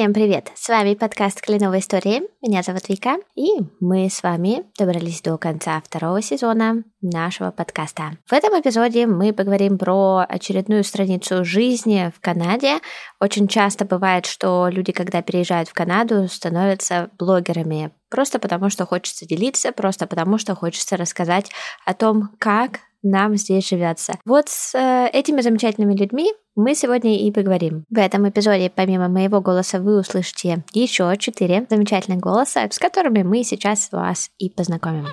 Всем привет! С вами подкаст «Кленовые истории». Меня зовут Вика, и мы с вами добрались до конца второго сезона нашего подкаста. В этом эпизоде мы поговорим про очередную страницу жизни в Канаде. Очень часто бывает, что люди, когда переезжают в Канаду, становятся блогерами просто потому, что хочется делиться, просто потому, что хочется рассказать о том, как нам здесь живется. Вот с э, этими замечательными людьми мы сегодня и поговорим. В этом эпизоде, помимо моего голоса, вы услышите еще четыре замечательных голоса, с которыми мы сейчас вас и познакомим.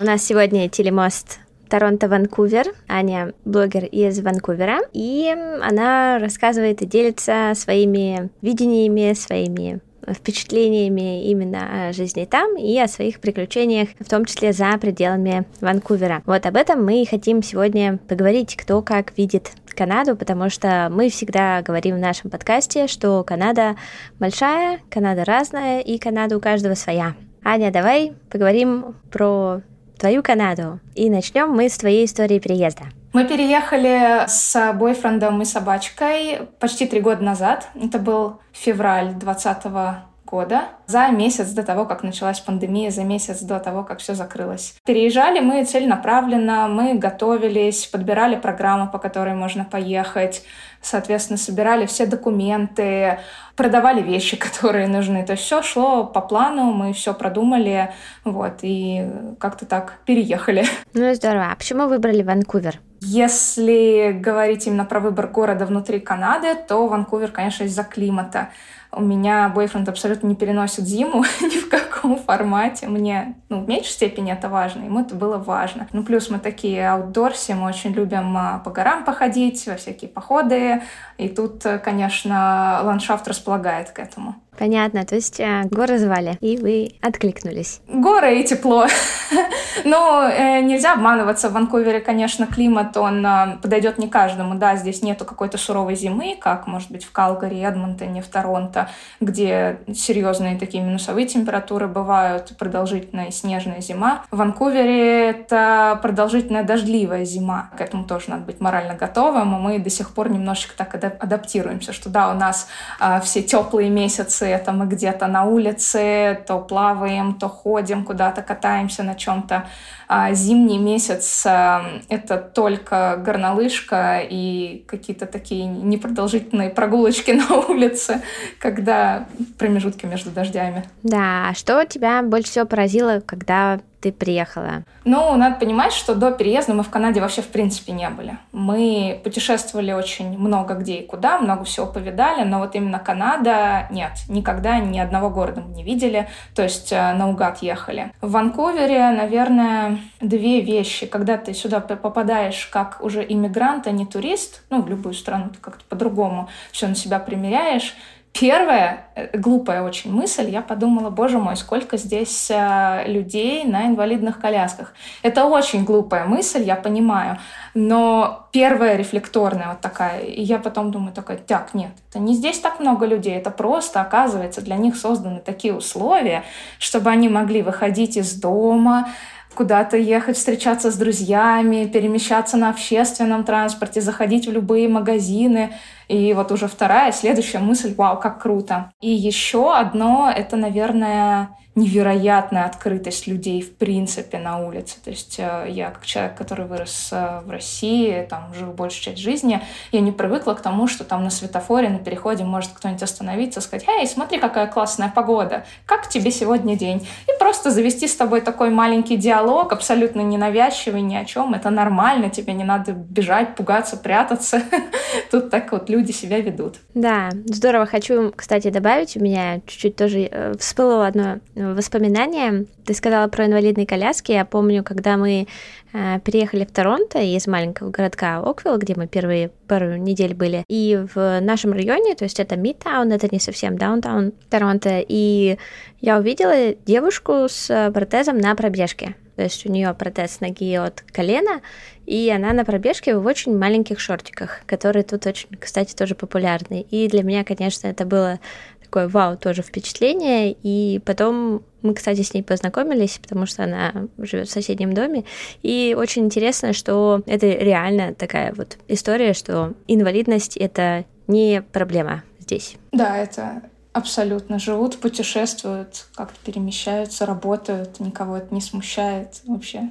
У нас сегодня телемост Торонто-Ванкувер. Аня блогер из Ванкувера, и она рассказывает и делится своими видениями, своими впечатлениями именно о жизни там и о своих приключениях, в том числе за пределами Ванкувера. Вот об этом мы хотим сегодня поговорить, кто как видит Канаду, потому что мы всегда говорим в нашем подкасте, что Канада большая, Канада разная и Канада у каждого своя. Аня, давай поговорим про твою Канаду. И начнем мы с твоей истории переезда. Мы переехали с бойфрендом и собачкой почти три года назад. Это был февраль 2020 года, за месяц до того, как началась пандемия, за месяц до того, как все закрылось. Переезжали мы целенаправленно, мы готовились, подбирали программу, по которой можно поехать, соответственно, собирали все документы, продавали вещи, которые нужны. То есть все шло по плану, мы все продумали, вот, и как-то так переехали. Ну, здорово. А почему выбрали Ванкувер? Если говорить именно про выбор города внутри Канады, то Ванкувер, конечно, из-за климата. У меня бойфренд абсолютно не переносит зиму ни в каком формате. Мне, ну, в меньшей степени это важно, ему это было важно. Ну, плюс мы такие аутдорси, мы очень любим а, по горам походить, во всякие походы. И тут, конечно, ландшафт располагает к этому. Понятно, то есть э, горы звали, и вы откликнулись. Горы и тепло. Но э, нельзя обманываться. В Ванкувере, конечно, климат, он э, подойдет не каждому. Да, здесь нету какой-то суровой зимы, как, может быть, в Калгари, Эдмонтоне, в Торонто, где серьезные такие минусовые температуры бывают, продолжительная снежная зима. В Ванкувере это продолжительная дождливая зима. К этому тоже надо быть морально готовым. И мы до сих пор немножечко так адаптируемся, что да, у нас э, все теплые месяцы это мы где-то на улице, то плаваем, то ходим куда-то, катаемся на чем-то. А зимний месяц а, — это только горнолыжка и какие-то такие непродолжительные прогулочки на улице, когда промежутки между дождями. Да, а что тебя больше всего поразило, когда ты приехала? Ну, надо понимать, что до переезда мы в Канаде вообще в принципе не были. Мы путешествовали очень много где и куда, много всего повидали, но вот именно Канада нет. Никогда ни одного города мы не видели, то есть э, наугад ехали. В Ванкувере, наверное, две вещи. Когда ты сюда попадаешь как уже иммигрант, а не турист, ну, в любую страну ты как-то по-другому все на себя примеряешь, Первая э, глупая очень мысль, я подумала, боже мой, сколько здесь э, людей на инвалидных колясках. Это очень глупая мысль, я понимаю, но первая рефлекторная вот такая. И я потом думаю, такая, так, нет, это не здесь так много людей, это просто, оказывается, для них созданы такие условия, чтобы они могли выходить из дома, куда-то ехать, встречаться с друзьями, перемещаться на общественном транспорте, заходить в любые магазины. И вот уже вторая, следующая мысль, вау, как круто. И еще одно, это, наверное, невероятная открытость людей в принципе на улице. То есть э, я как человек, который вырос э, в России, там жил большую часть жизни, я не привыкла к тому, что там на светофоре, на переходе может кто-нибудь остановиться, сказать, «Эй, смотри, какая классная погода, как тебе сегодня день?» И просто завести с тобой такой маленький диалог, абсолютно ненавязчивый, ни о чем. Это нормально, тебе не надо бежать, пугаться, прятаться. Тут так вот люди себя ведут. Да, здорово. Хочу, кстати, добавить, у меня чуть-чуть тоже э, всплыло одно воспоминания. Ты сказала про инвалидные коляски. Я помню, когда мы э, переехали в Торонто из маленького городка Оквилл, где мы первые пару недель были, и в нашем районе, то есть это Мидтаун, это не совсем даунтаун Торонто, и я увидела девушку с протезом на пробежке. То есть у нее протез ноги от колена, и она на пробежке в очень маленьких шортиках, которые тут очень, кстати, тоже популярны. И для меня, конечно, это было такое вау тоже впечатление. И потом мы, кстати, с ней познакомились, потому что она живет в соседнем доме. И очень интересно, что это реально такая вот история, что инвалидность это не проблема здесь. Да, это абсолютно живут, путешествуют, как-то перемещаются, работают, никого это не смущает. Вообще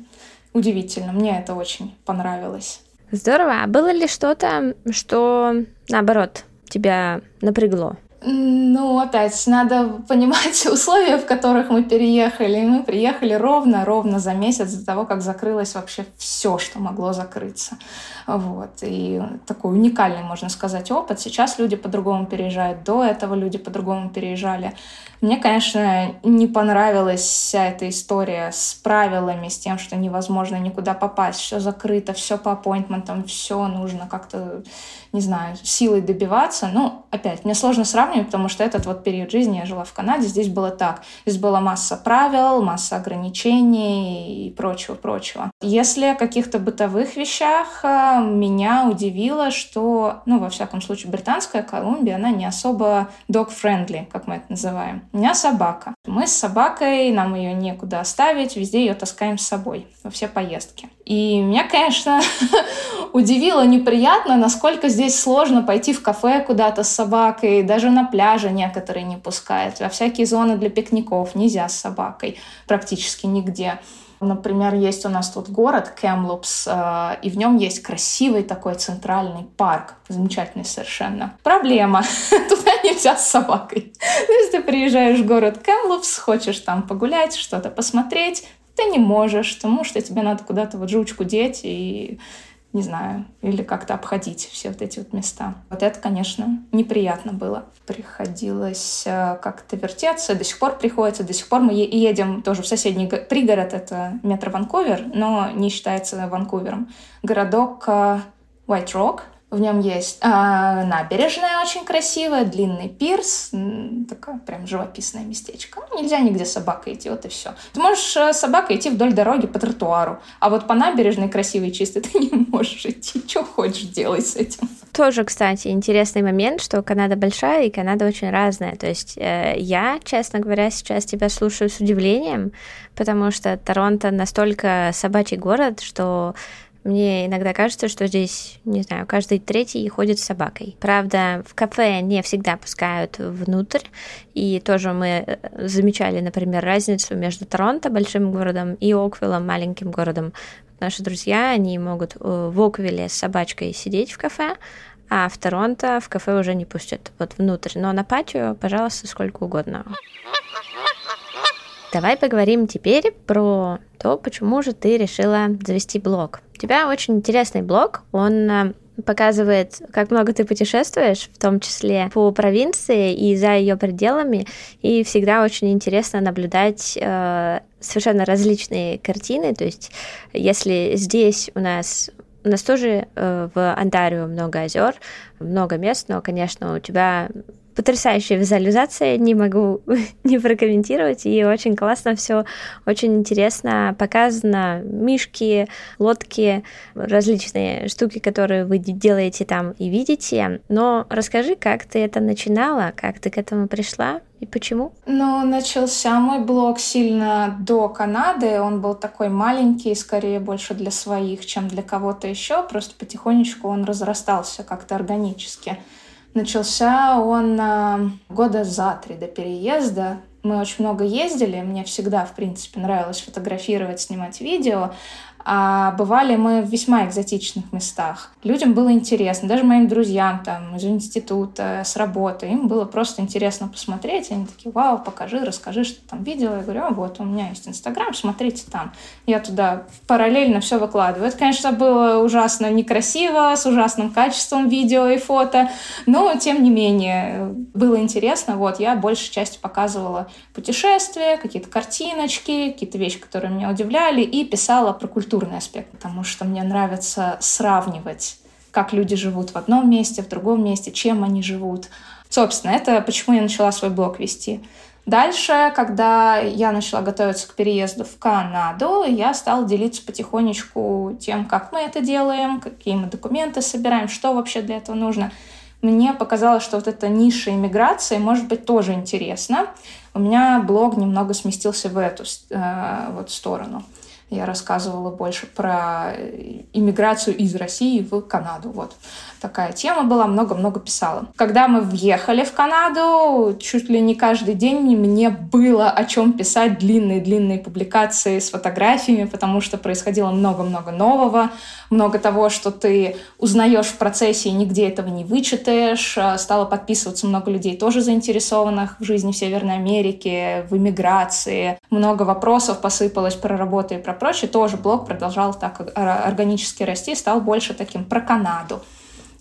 удивительно. Мне это очень понравилось. Здорово. А было ли что-то, что наоборот тебя напрягло? Ну, опять, надо понимать условия, в которых мы переехали. Мы приехали ровно-ровно за месяц до того, как закрылось вообще все, что могло закрыться. Вот. И такой уникальный, можно сказать, опыт. Сейчас люди по-другому переезжают. До этого люди по-другому переезжали. Мне, конечно, не понравилась вся эта история с правилами, с тем, что невозможно никуда попасть, все закрыто, все по аппоинтментам, все нужно как-то, не знаю, силой добиваться. Ну, опять, мне сложно сравнивать, потому что этот вот период жизни я жила в Канаде, здесь было так. Здесь была масса правил, масса ограничений и прочего-прочего. Если о каких-то бытовых вещах э, меня удивило, что, ну, во всяком случае, британская Колумбия, она не особо dog-friendly, как мы это называем. У меня собака. Мы с собакой, нам ее некуда оставить, везде ее таскаем с собой во все поездки. И меня, конечно, удивило неприятно, насколько здесь сложно пойти в кафе куда-то с собакой, даже на пляже некоторые не пускают, во всякие зоны для пикников нельзя с собакой практически нигде. Например, есть у нас тут город Кемлупс, э, и в нем есть красивый такой центральный парк, замечательный совершенно. Проблема, туда нельзя с собакой. То есть ты приезжаешь в город Кемлупс, хочешь там погулять, что-то посмотреть, ты не можешь, потому что тебе надо куда-то вот жучку деть и не знаю, или как-то обходить все вот эти вот места. Вот это, конечно, неприятно было. Приходилось э, как-то вертеться, до сих пор приходится, до сих пор мы едем тоже в соседний пригород, это метро Ванкувер, но не считается Ванкувером. Городок White Rock, в нем есть э, набережная очень красивая, длинный пирс, такое прям живописное местечко. Ну, нельзя нигде собака идти, вот и все. Ты можешь э, собакой идти вдоль дороги по тротуару, а вот по набережной красивой чистой ты не можешь идти. Что хочешь делать с этим? Тоже, кстати, интересный момент, что Канада большая и Канада очень разная. То есть э, я, честно говоря, сейчас тебя слушаю с удивлением, потому что Торонто настолько собачий город, что мне иногда кажется, что здесь, не знаю, каждый третий ходит с собакой. Правда, в кафе не всегда пускают внутрь, и тоже мы э, замечали, например, разницу между Торонто, большим городом, и Оквиллом, маленьким городом. Наши друзья, они могут э, в Оквилле с собачкой сидеть в кафе, а в Торонто в кафе уже не пустят вот внутрь. Но на патио, пожалуйста, сколько угодно. Давай поговорим теперь про то, почему же ты решила завести блог. У тебя очень интересный блог, он э, показывает, как много ты путешествуешь, в том числе по провинции и за ее пределами, и всегда очень интересно наблюдать э, совершенно различные картины. То есть, если здесь у нас у нас тоже э, в Онтарио много озер, много мест, но, конечно, у тебя потрясающая визуализация, не могу не прокомментировать, и очень классно все, очень интересно показано, мишки, лодки, различные штуки, которые вы делаете там и видите, но расскажи, как ты это начинала, как ты к этому пришла, и почему? Ну, начался мой блог сильно до Канады. Он был такой маленький, скорее больше для своих, чем для кого-то еще. Просто потихонечку он разрастался как-то органически. Начался он а, года за три до переезда. Мы очень много ездили, мне всегда, в принципе, нравилось фотографировать, снимать видео. А бывали мы в весьма экзотичных местах. Людям было интересно, даже моим друзьям там из института, с работы, им было просто интересно посмотреть. Они такие, вау, покажи, расскажи, что там видела. Я говорю, а вот, у меня есть Инстаграм, смотрите там. Я туда параллельно все выкладываю. Это, конечно, было ужасно некрасиво, с ужасным качеством видео и фото, но, тем не менее, было интересно. Вот, я большей частью показывала путешествия, какие-то картиночки, какие-то вещи, которые меня удивляли, и писала про культуру культурный аспект, потому что мне нравится сравнивать, как люди живут в одном месте, в другом месте, чем они живут. Собственно, это почему я начала свой блог вести. Дальше, когда я начала готовиться к переезду в Канаду, я стала делиться потихонечку тем, как мы это делаем, какие мы документы собираем, что вообще для этого нужно. Мне показалось, что вот эта ниша иммиграции может быть тоже интересна. У меня блог немного сместился в эту э, вот сторону. Я рассказывала больше про иммиграцию из России в Канаду. Вот такая тема была, много-много писала. Когда мы въехали в Канаду, чуть ли не каждый день мне было о чем писать длинные-длинные публикации с фотографиями, потому что происходило много-много нового, много того, что ты узнаешь в процессе и нигде этого не вычитаешь. Стало подписываться много людей, тоже заинтересованных в жизни в Северной Америке, в иммиграции. Много вопросов посыпалось про работу и про прочее. Тоже блог продолжал так органически расти, стал больше таким про Канаду.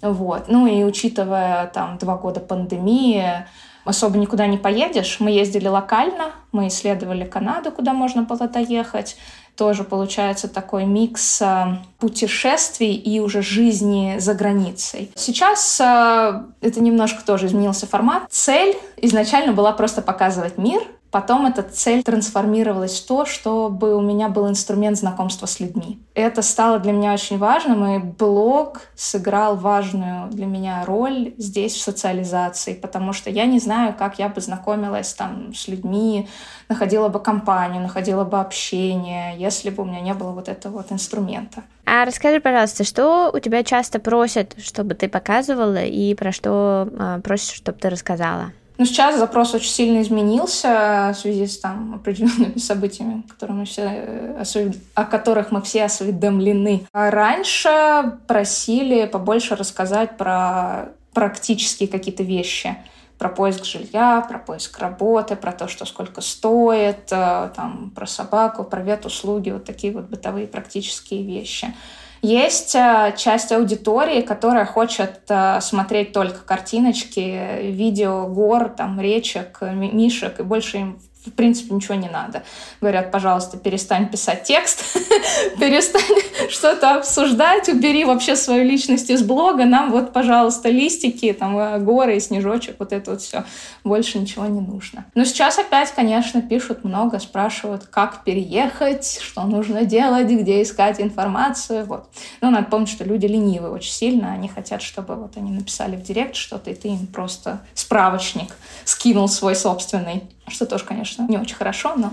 Вот. Ну и учитывая там два года пандемии, особо никуда не поедешь. Мы ездили локально, мы исследовали Канаду, куда можно было доехать. Тоже получается такой микс э, путешествий и уже жизни за границей. Сейчас э, это немножко тоже изменился формат. Цель изначально была просто показывать мир, Потом эта цель трансформировалась в то, чтобы у меня был инструмент знакомства с людьми. Это стало для меня очень важным, и блог сыграл важную для меня роль здесь в социализации, потому что я не знаю, как я бы знакомилась там с людьми, находила бы компанию, находила бы общение, если бы у меня не было вот этого вот инструмента. А расскажи, пожалуйста, что у тебя часто просят, чтобы ты показывала, и про что э, просят, чтобы ты рассказала? Но сейчас запрос очень сильно изменился в связи с там, определенными событиями, которые мы все, э, о которых мы все осведомлены. А раньше просили побольше рассказать про практические какие-то вещи про поиск жилья, про поиск работы, про то, что сколько стоит, э, там, про собаку, про ветуслуги, вот такие вот бытовые практические вещи. Есть э, часть аудитории, которая хочет э, смотреть только картиночки, видео гор, там, речек, мишек, и больше им в принципе ничего не надо. Говорят, пожалуйста, перестань писать текст, перестань что-то обсуждать, убери вообще свою личность из блога, нам вот, пожалуйста, листики, там, э, горы и снежочек, вот это вот все. Больше ничего не нужно. Но сейчас опять, конечно, пишут много, спрашивают, как переехать, что нужно делать, где искать информацию, вот. Но надо помнить, что люди ленивые очень сильно, они хотят, чтобы вот они написали в директ что-то, и ты им просто справочник скинул свой собственный что тоже, конечно, не очень хорошо, но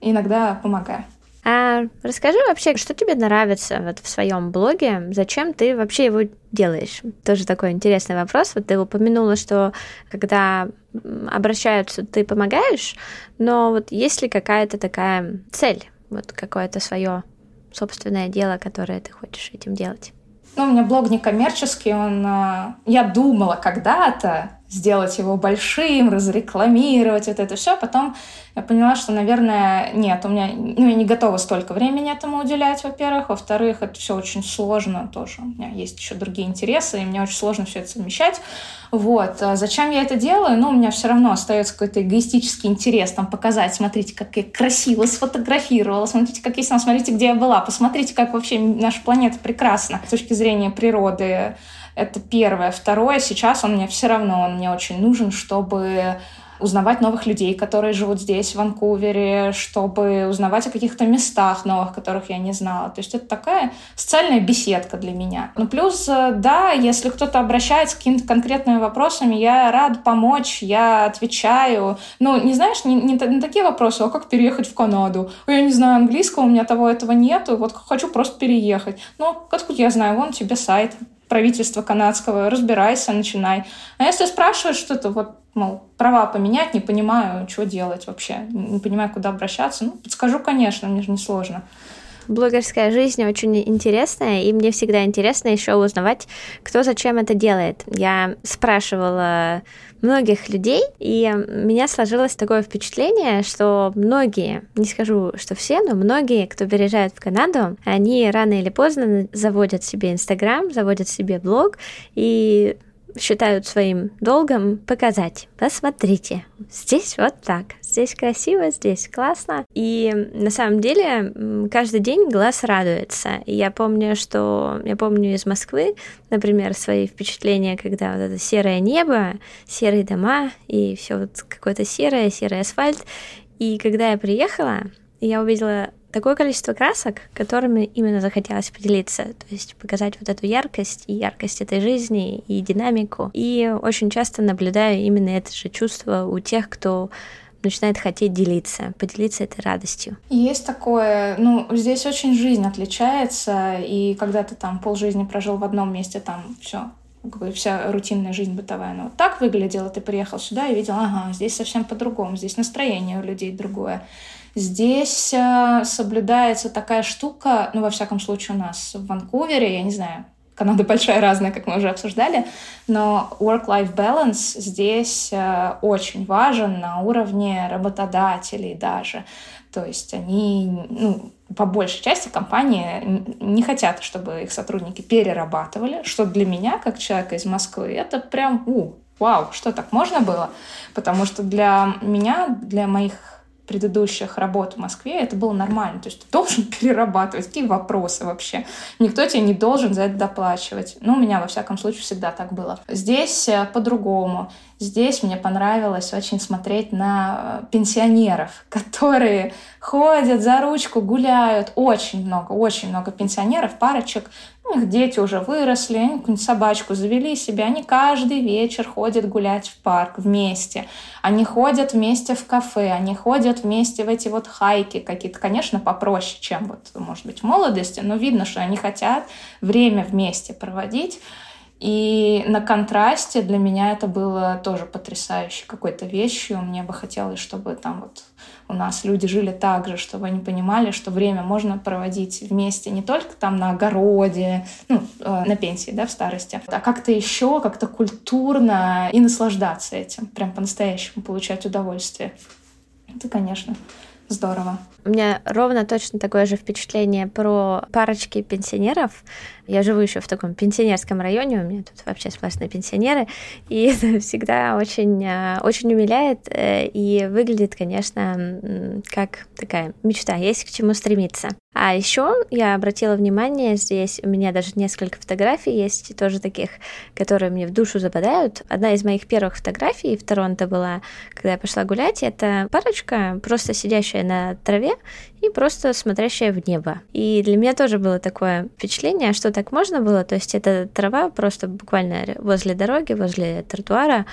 иногда помогаю. А расскажи вообще, что тебе нравится вот в своем блоге, зачем ты вообще его делаешь? Тоже такой интересный вопрос. Вот ты упомянула, что когда обращаются, ты помогаешь, но вот есть ли какая-то такая цель, вот какое-то свое собственное дело, которое ты хочешь этим делать? Ну, у меня блог не коммерческий, он... А, я думала когда-то, сделать его большим, разрекламировать вот это все. Потом я поняла, что, наверное, нет, у меня, ну, я не готова столько времени этому уделять, во-первых. Во-вторых, это все очень сложно тоже. У меня есть еще другие интересы, и мне очень сложно все это совмещать. Вот. А зачем я это делаю? Ну, у меня все равно остается какой-то эгоистический интерес там показать, смотрите, как я красиво сфотографировала, смотрите, как я смотрите, где я была, посмотрите, как вообще наша планета прекрасна с точки зрения природы это первое. Второе, сейчас он мне все равно, он мне очень нужен, чтобы узнавать новых людей, которые живут здесь, в Ванкувере, чтобы узнавать о каких-то местах новых, которых я не знала. То есть это такая социальная беседка для меня. Ну, плюс, э, да, если кто-то обращается с какими-то конкретными вопросами, я рад помочь, я отвечаю. Ну, не знаешь, не, не, не такие вопросы, а как переехать в Канаду? Я не знаю английского, у меня того этого нету, вот хочу просто переехать. Ну, откуда я знаю, вон тебе сайт, правительства канадского, разбирайся, начинай. А если спрашивают что-то, вот, мол, права поменять, не понимаю, что делать вообще, не понимаю, куда обращаться, ну, подскажу, конечно, мне же не сложно. Блогерская жизнь очень интересная, и мне всегда интересно еще узнавать, кто зачем это делает. Я спрашивала многих людей, и у меня сложилось такое впечатление, что многие, не скажу, что все, но многие, кто переезжает в Канаду, они рано или поздно заводят себе Инстаграм, заводят себе блог, и считают своим долгом показать. Посмотрите, здесь вот так, здесь красиво, здесь классно. И на самом деле каждый день глаз радуется. И я помню, что я помню из Москвы, например, свои впечатления, когда вот это серое небо, серые дома и все вот какое-то серое, серый асфальт. И когда я приехала, я увидела такое количество красок, которыми именно захотелось поделиться, то есть показать вот эту яркость и яркость этой жизни и динамику. И очень часто наблюдаю именно это же чувство у тех, кто начинает хотеть делиться, поделиться этой радостью. Есть такое, ну, здесь очень жизнь отличается, и когда ты там полжизни прожил в одном месте, там все, как бы вся рутинная жизнь бытовая, она вот так выглядела, ты приехал сюда и видел, ага, здесь совсем по-другому, здесь настроение у людей другое. Здесь э, соблюдается такая штука, ну, во всяком случае, у нас в Ванкувере, я не знаю, Канада большая, разная, как мы уже обсуждали, но work-life balance здесь э, очень важен на уровне работодателей даже. То есть они, ну, по большей части компании не хотят, чтобы их сотрудники перерабатывали, что для меня, как человека из Москвы, это прям, у, вау, что так можно было? Потому что для меня, для моих предыдущих работ в Москве это было нормально. То есть ты должен перерабатывать. Какие вопросы вообще? Никто тебе не должен за это доплачивать. Ну, у меня, во всяком случае, всегда так было. Здесь э, по-другому. Здесь мне понравилось очень смотреть на э, пенсионеров, которые ходят за ручку, гуляют. Очень много, очень много пенсионеров, парочек. У них дети уже выросли, какую-нибудь собачку завели себе. Они каждый вечер ходят гулять в парк вместе. Они ходят вместе в кафе, они ходят вместе в эти вот хайки какие-то, конечно, попроще, чем вот, может быть, в молодости, но видно, что они хотят время вместе проводить. И на контрасте для меня это было тоже потрясающей какой-то вещью. Мне бы хотелось, чтобы там вот у нас люди жили так же, чтобы они понимали, что время можно проводить вместе не только там на огороде, ну, э, на пенсии, да, в старости, а как-то еще, как-то культурно и наслаждаться этим, прям по-настоящему получать удовольствие. Это, конечно, здорово. У меня ровно точно такое же впечатление про парочки пенсионеров. Я живу еще в таком пенсионерском районе, у меня тут вообще сплошные пенсионеры, и это всегда очень, а, очень умиляет э, и выглядит, конечно, как такая мечта, есть к чему стремиться. А еще я обратила внимание, здесь у меня даже несколько фотографий есть, тоже таких, которые мне в душу западают. Одна из моих первых фотографий в Торонто была, когда я пошла гулять, это парочка, просто сидящая на траве, и просто смотрящая в небо. И для меня тоже было такое впечатление, что так можно было, то есть это трава просто буквально возле дороги, возле тротуара,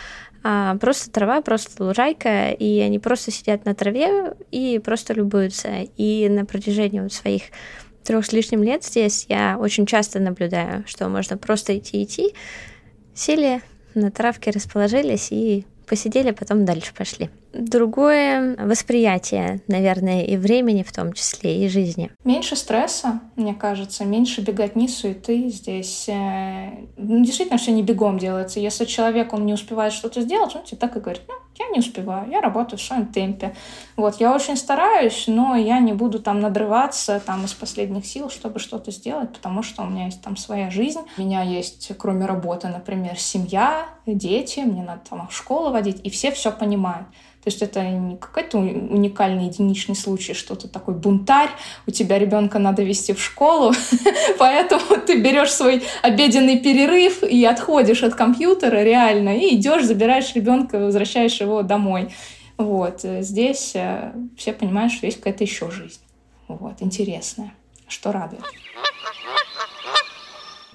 а просто трава, просто лужайка, и они просто сидят на траве и просто любуются. И на протяжении вот своих трех с лишним лет здесь я очень часто наблюдаю, что можно просто идти-идти, сели на травке, расположились и посидели, потом дальше пошли. Другое восприятие, наверное, и времени в том числе, и жизни. Меньше стресса, мне кажется, меньше беготни, суеты здесь. Э, ну, действительно, все не бегом делается. Если человек, он не успевает что-то сделать, он тебе так и говорит, ну, я не успеваю, я работаю в своем темпе. Вот, я очень стараюсь, но я не буду там надрываться там из последних сил, чтобы что-то сделать, потому что у меня есть там своя жизнь. У меня есть, кроме работы, например, семья, дети, мне надо там в школу водить, и все все понимают. То есть это не какой-то уникальный единичный случай, что ты такой бунтарь, у тебя ребенка надо вести в школу, поэтому ты берешь свой обеденный перерыв и отходишь от компьютера реально, и идешь, забираешь ребенка, возвращаешь его домой. Вот. Здесь э, все понимают, что есть какая-то еще жизнь. Вот. Интересная, что радует.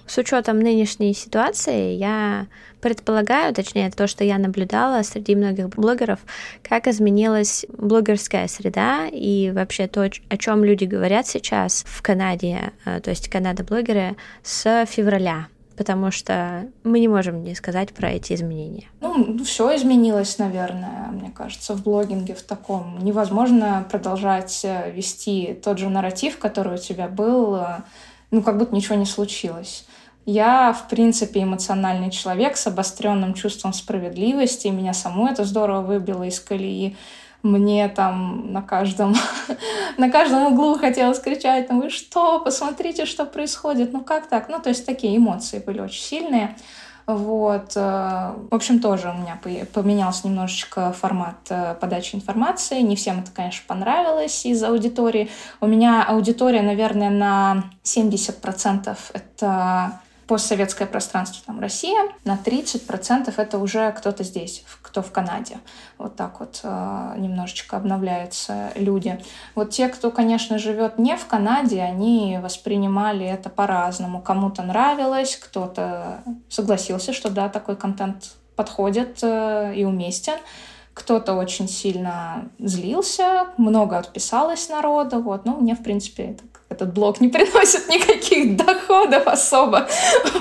С учетом нынешней ситуации я предполагаю, точнее то, что я наблюдала среди многих блогеров, как изменилась блогерская среда и вообще то, о чем люди говорят сейчас в Канаде, э, то есть Канада-блогеры с февраля потому что мы не можем не сказать про эти изменения. Ну, все изменилось, наверное, мне кажется, в блогинге в таком. Невозможно продолжать э, вести тот же нарратив, который у тебя был, э, ну, как будто ничего не случилось. Я, в принципе, эмоциональный человек с обостренным чувством справедливости. Меня саму это здорово выбило из колеи. Мне там на каждом, на каждом углу хотелось кричать, ну вы что, посмотрите, что происходит, ну как так? Ну, то есть такие эмоции были очень сильные. Вот. Э, в общем, тоже у меня поменялся немножечко формат э, подачи информации. Не всем это, конечно, понравилось из аудитории. У меня аудитория, наверное, на 70% это постсоветское пространство, там Россия, на 30% это уже кто-то здесь, кто в Канаде. Вот так вот э, немножечко обновляются люди. Вот те, кто, конечно, живет не в Канаде, они воспринимали это по-разному. Кому-то нравилось, кто-то согласился, что да, такой контент подходит э, и уместен кто-то очень сильно злился, много отписалось народа, вот, ну, мне, в принципе, этот блог не приносит никаких доходов особо,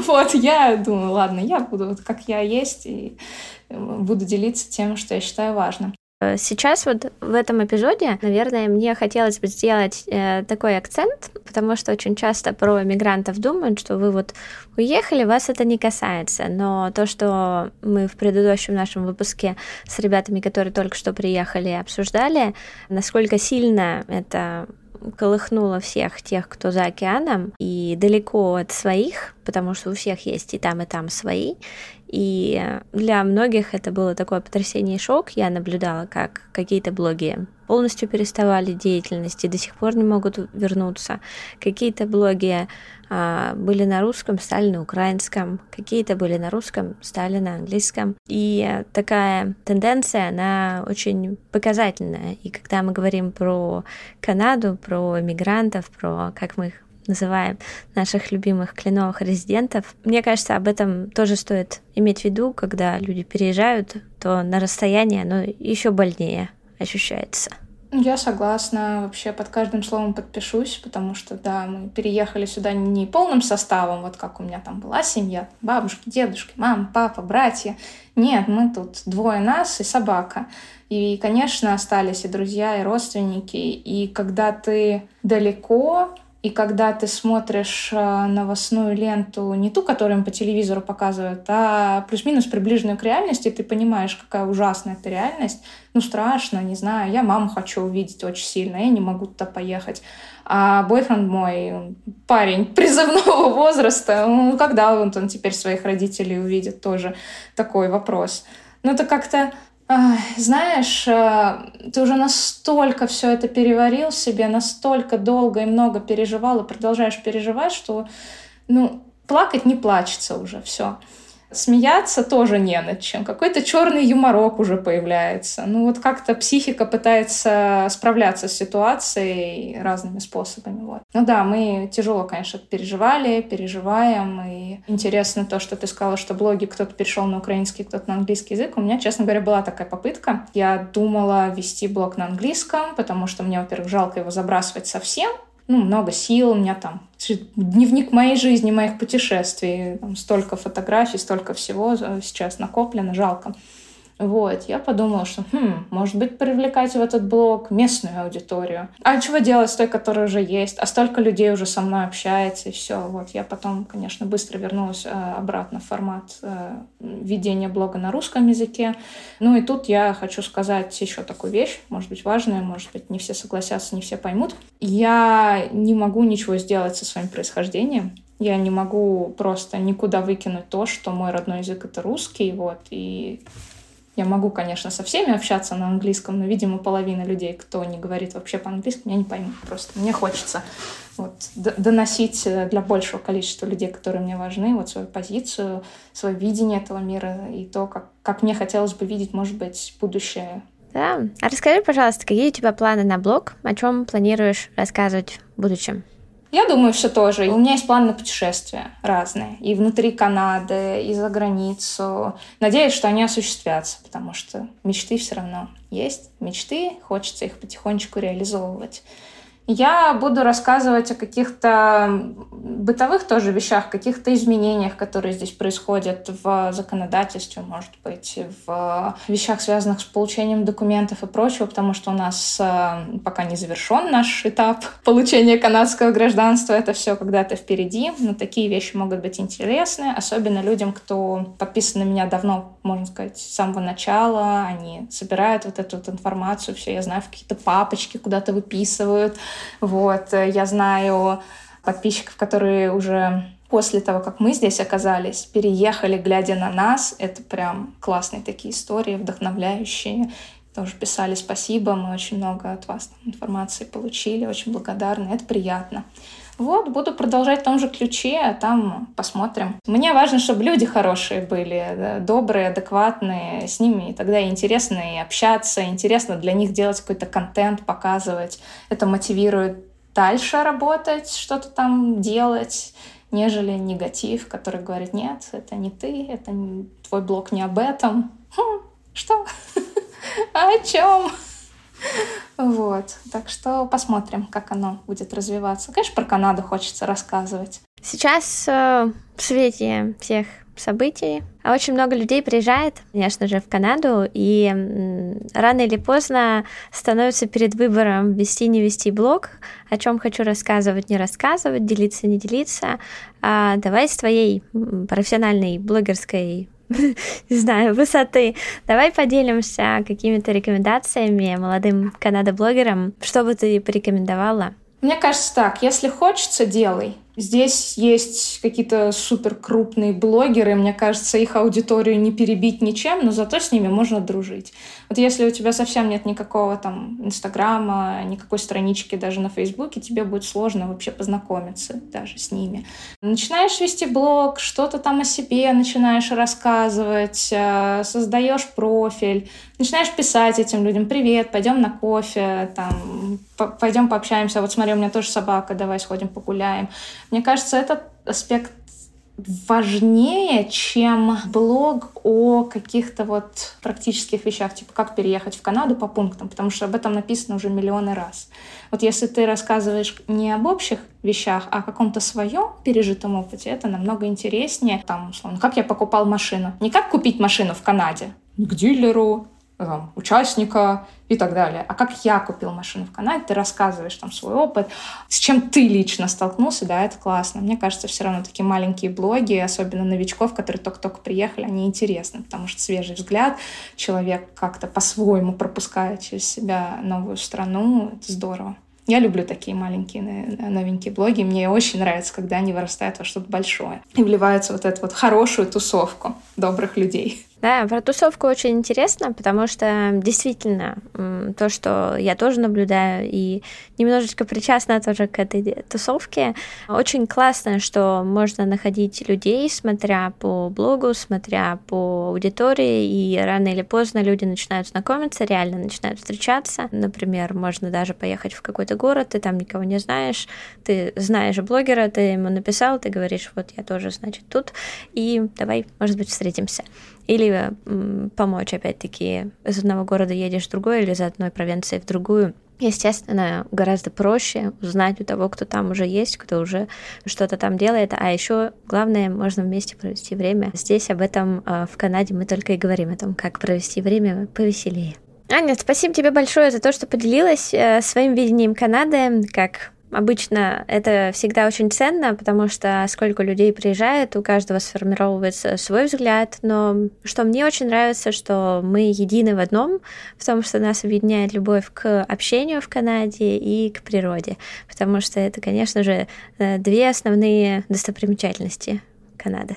вот, я думаю, ладно, я буду вот как я есть и буду делиться тем, что я считаю важным. Э, сейчас вот в этом эпизоде, наверное, мне хотелось бы сделать э, такой акцент, потому что очень часто про мигрантов думают, что вы вот уехали, вас это не касается. Но то, что мы в предыдущем нашем выпуске с ребятами, которые только что приехали, обсуждали, насколько сильно это колыхнуло всех тех, кто за океаном и далеко от своих, потому что у всех есть и там, и там свои. И для многих это было такое потрясение и шок. Я наблюдала, как какие-то блоги полностью переставали деятельность и до сих пор не могут вернуться. Какие-то блоги а, были на русском, стали на украинском, какие-то были на русском, стали на английском. И такая тенденция, она очень показательная. И когда мы говорим про Канаду, про мигрантов, про, как мы их называем наших любимых кленовых резидентов. Мне кажется, об этом тоже стоит иметь в виду, когда люди переезжают, то на расстоянии оно еще больнее ощущается. Я согласна, вообще под каждым словом подпишусь, потому что, да, мы переехали сюда не полным составом, вот как у меня там была семья, бабушки, дедушки, мама, папа, братья. Нет, мы тут двое нас и собака. И, конечно, остались и друзья, и родственники. И когда ты далеко, и когда ты смотришь э, новостную ленту, не ту, которую им по телевизору показывают, а плюс-минус приближенную к реальности, ты понимаешь, какая ужасная эта реальность. Ну, страшно, не знаю. Я маму хочу увидеть очень сильно, я не могу туда поехать. А бойфренд мой, парень призывного возраста, ну, когда он, он теперь своих родителей увидит, тоже такой вопрос. Ну, это как-то знаешь, э, ты уже настолько все это переварил себе, настолько долго и много переживал и продолжаешь переживать, что, ну, плакать не плачется уже, все смеяться тоже не над чем. Какой-то черный юморок уже появляется. Ну вот как-то психика пытается справляться с ситуацией разными способами. Вот. Ну да, мы тяжело, конечно, переживали, переживаем. И интересно то, что ты сказала, что блоги кто-то перешел на украинский, кто-то на английский язык. У меня, честно говоря, была такая попытка. Я думала вести блог на английском, потому что мне, во-первых, жалко его забрасывать совсем ну, много сил, у меня там дневник моей жизни, моих путешествий, там столько фотографий, столько всего сейчас накоплено, жалко. Вот, я подумала, что, хм, может быть, привлекать в этот блог местную аудиторию. А чего делать с той, которая уже есть? А столько людей уже со мной общается, и все. Вот, я потом, конечно, быстро вернулась э, обратно в формат э, ведения блога на русском языке. Ну и тут я хочу сказать еще такую вещь, может быть, важную, может быть, не все согласятся, не все поймут. Я не могу ничего сделать со своим происхождением. Я не могу просто никуда выкинуть то, что мой родной язык — это русский, вот, и я могу, конечно, со всеми общаться на английском, но, видимо, половина людей, кто не говорит вообще по-английски, меня не поймут просто. Мне хочется вот, доносить э, для большего количества людей, которые мне важны, вот свою позицию, свое видение этого мира и то, как, как мне хотелось бы видеть, может быть, будущее. Да. А расскажи, пожалуйста, какие у тебя планы на блог, о чем планируешь рассказывать в будущем? Я думаю, все тоже. У меня есть планы на путешествия разные. И внутри Канады, и за границу. Надеюсь, что они осуществятся, потому что мечты все равно есть. Мечты, хочется их потихонечку реализовывать. Я буду рассказывать о каких-то бытовых тоже вещах, каких-то изменениях, которые здесь происходят в законодательстве, может быть, в вещах, связанных с получением документов и прочего, потому что у нас э, пока не завершен наш этап получения канадского гражданства. Это все когда-то впереди, но такие вещи могут быть интересны, особенно людям, кто подписан на меня давно, можно сказать, с самого начала. Они собирают вот эту вот информацию, все, я знаю, в какие-то папочки куда-то выписывают, вот, э, я знаю подписчиков, которые уже после того, как мы здесь оказались, переехали, глядя на нас. Это прям классные такие истории, вдохновляющие. Тоже писали спасибо, мы очень много от вас информации получили, очень благодарны, это приятно. Вот, буду продолжать в том же ключе, а там посмотрим. Мне важно, чтобы люди хорошие были, добрые, адекватные, с ними тогда интересно и общаться, интересно для них делать какой-то контент, показывать. Это мотивирует дальше работать, что-то там делать, нежели негатив, который говорит, нет, это не ты, это не... твой блог не об этом. Хм, что? О чем? Вот. Так что посмотрим, как оно будет развиваться. Конечно, про Канаду хочется рассказывать. Сейчас э, в свете всех событий очень много людей приезжает, конечно же, в Канаду, и рано или поздно становится перед выбором вести не вести блог, о чем хочу рассказывать, не рассказывать, делиться, не делиться. А давай с твоей профессиональной блогерской не знаю, высоты. Давай поделимся какими-то рекомендациями молодым канадо-блогерам. Что бы ты порекомендовала? Мне кажется так, если хочется, делай. Здесь есть какие-то супер крупные блогеры, мне кажется, их аудиторию не перебить ничем, но зато с ними можно дружить. Вот если у тебя совсем нет никакого там Инстаграма, никакой странички даже на Фейсбуке, тебе будет сложно вообще познакомиться даже с ними. Начинаешь вести блог, что-то там о себе начинаешь рассказывать, э, создаешь профиль, начинаешь писать этим людям, привет, пойдем на кофе, там, пойдем пообщаемся, вот смотри, у меня тоже собака, давай сходим погуляем. Мне кажется, этот аспект важнее, чем блог о каких-то вот практических вещах, типа как переехать в Канаду по пунктам, потому что об этом написано уже миллионы раз. Вот если ты рассказываешь не об общих вещах, а о каком-то своем пережитом опыте, это намного интереснее. Там, условно, как я покупал машину. Не как купить машину в Канаде, к дилеру, там, участника и так далее. А как я купил машину в Канаде, ты рассказываешь там свой опыт, с чем ты лично столкнулся, да, это классно. Мне кажется, все равно такие маленькие блоги, особенно новичков, которые только-только приехали, они интересны, потому что свежий взгляд, человек как-то по-своему пропускает через себя новую страну, это здорово. Я люблю такие маленькие новенькие блоги. Мне очень нравится, когда они вырастают во что-то большое и вливаются вот эту вот хорошую тусовку добрых людей. Да, про тусовку очень интересно, потому что действительно то, что я тоже наблюдаю и немножечко причастна тоже к этой тусовке, очень классно, что можно находить людей, смотря по блогу, смотря по аудитории, и рано или поздно люди начинают знакомиться, реально начинают встречаться. Например, можно даже поехать в какой-то город, ты там никого не знаешь, ты знаешь блогера, ты ему написал, ты говоришь, вот я тоже, значит, тут, и давай, может быть, встретимся. Или помочь, опять-таки, из одного города едешь в другой или из одной провинции в другую. Естественно, гораздо проще узнать у того, кто там уже есть, кто уже что-то там делает. А еще главное, можно вместе провести время. Здесь об этом а, в Канаде мы только и говорим о том, как провести время повеселее. Аня, спасибо тебе большое за то, что поделилась э, своим видением Канады, как Обычно это всегда очень ценно, потому что сколько людей приезжает, у каждого сформировывается свой взгляд, но что мне очень нравится, что мы едины в одном, в том, что нас объединяет любовь к общению в Канаде и к природе, потому что это, конечно же, э, две основные достопримечательности Канады.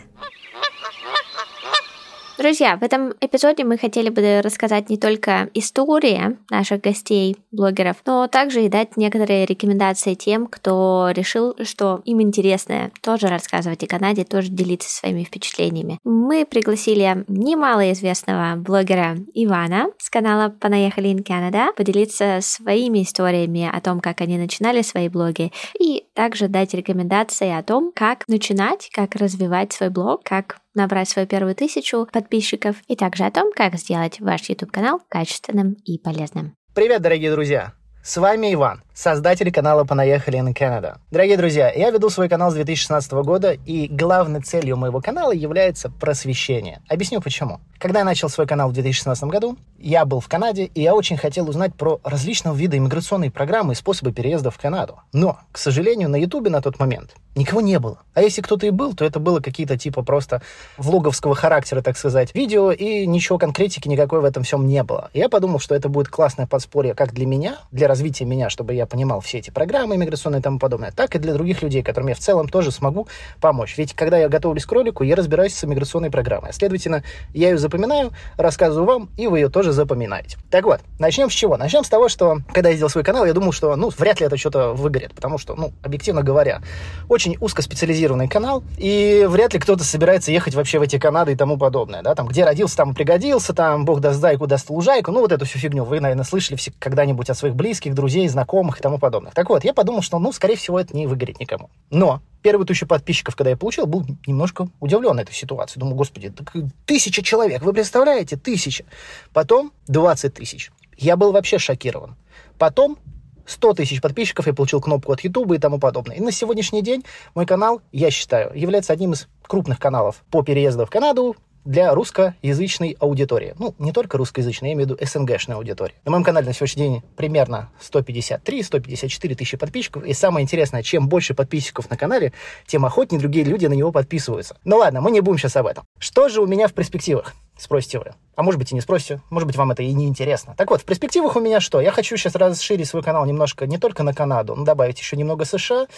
Друзья, в этом эпизоде мы хотели бы рассказать не только истории наших гостей, блогеров, но также и дать некоторые рекомендации тем, кто решил, что им интересно тоже рассказывать о Канаде, тоже делиться своими впечатлениями. Мы пригласили немало известного блогера Ивана с канала «Понаехали in Canada» поделиться своими историями о том, как они начинали свои блоги, и также дать рекомендации о том, как начинать, как развивать свой блог, как набрать свою первую тысячу подписчиков и также о том, как сделать ваш YouTube-канал качественным и полезным. Привет, дорогие друзья! С вами Иван, создатель канала «Понаехали in Canada». Дорогие друзья, я веду свой канал с 2016 года, и главной целью моего канала является просвещение. Объясню почему. Когда я начал свой канал в 2016 году, я был в Канаде, и я очень хотел узнать про различного вида иммиграционные программы и способы переезда в Канаду. Но, к сожалению, на Ютубе на тот момент никого не было. А если кто-то и был, то это было какие-то типа просто влоговского характера, так сказать, видео, и ничего конкретики никакой в этом всем не было. Я подумал, что это будет классное подспорье как для меня, для развития меня, чтобы я понимал все эти программы иммиграционные и тому подобное, так и для других людей, которым я в целом тоже смогу помочь. Ведь когда я готовлюсь к ролику, я разбираюсь с иммиграционной программой. Следовательно, я ее запоминаю, рассказываю вам, и вы ее тоже запоминаете. Так вот, начнем с чего? Начнем с того, что когда я сделал свой канал, я думал, что, ну, вряд ли это что-то выгорит, потому что, ну, объективно говоря, очень узкоспециализированный канал, и вряд ли кто-то собирается ехать вообще в эти Канады и тому подобное, да, там, где родился, там пригодился, там, бог даст зайку, даст лужайку, ну, вот эту всю фигню вы, наверное, слышали все когда-нибудь от своих близких, друзей, знакомых и тому подобное. Так вот, я подумал, что, ну, скорее всего, это не выгорит никому. Но первую тысячу подписчиков, когда я получил, был немножко удивлен этой ситуацией. Думаю, господи, так тысяча человек, вы представляете, тысяча. Потом 20 тысяч. Я был вообще шокирован. Потом 100 тысяч подписчиков, я получил кнопку от YouTube и тому подобное. И на сегодняшний день мой канал, я считаю, является одним из крупных каналов по переезду в Канаду, для русскоязычной аудитории. Ну, не только русскоязычной, я имею в виду СНГшной аудитории. На моем канале на сегодняшний день примерно 153-154 тысячи подписчиков. И самое интересное, чем больше подписчиков на канале, тем охотнее другие люди на него подписываются. Ну ладно, мы не будем сейчас об этом. Что же у меня в перспективах? Спросите вы. А может быть и не спросите, может быть вам это и не интересно. Так вот, в перспективах у меня что? Я хочу сейчас расширить свой канал немножко не только на Канаду, но добавить еще немного США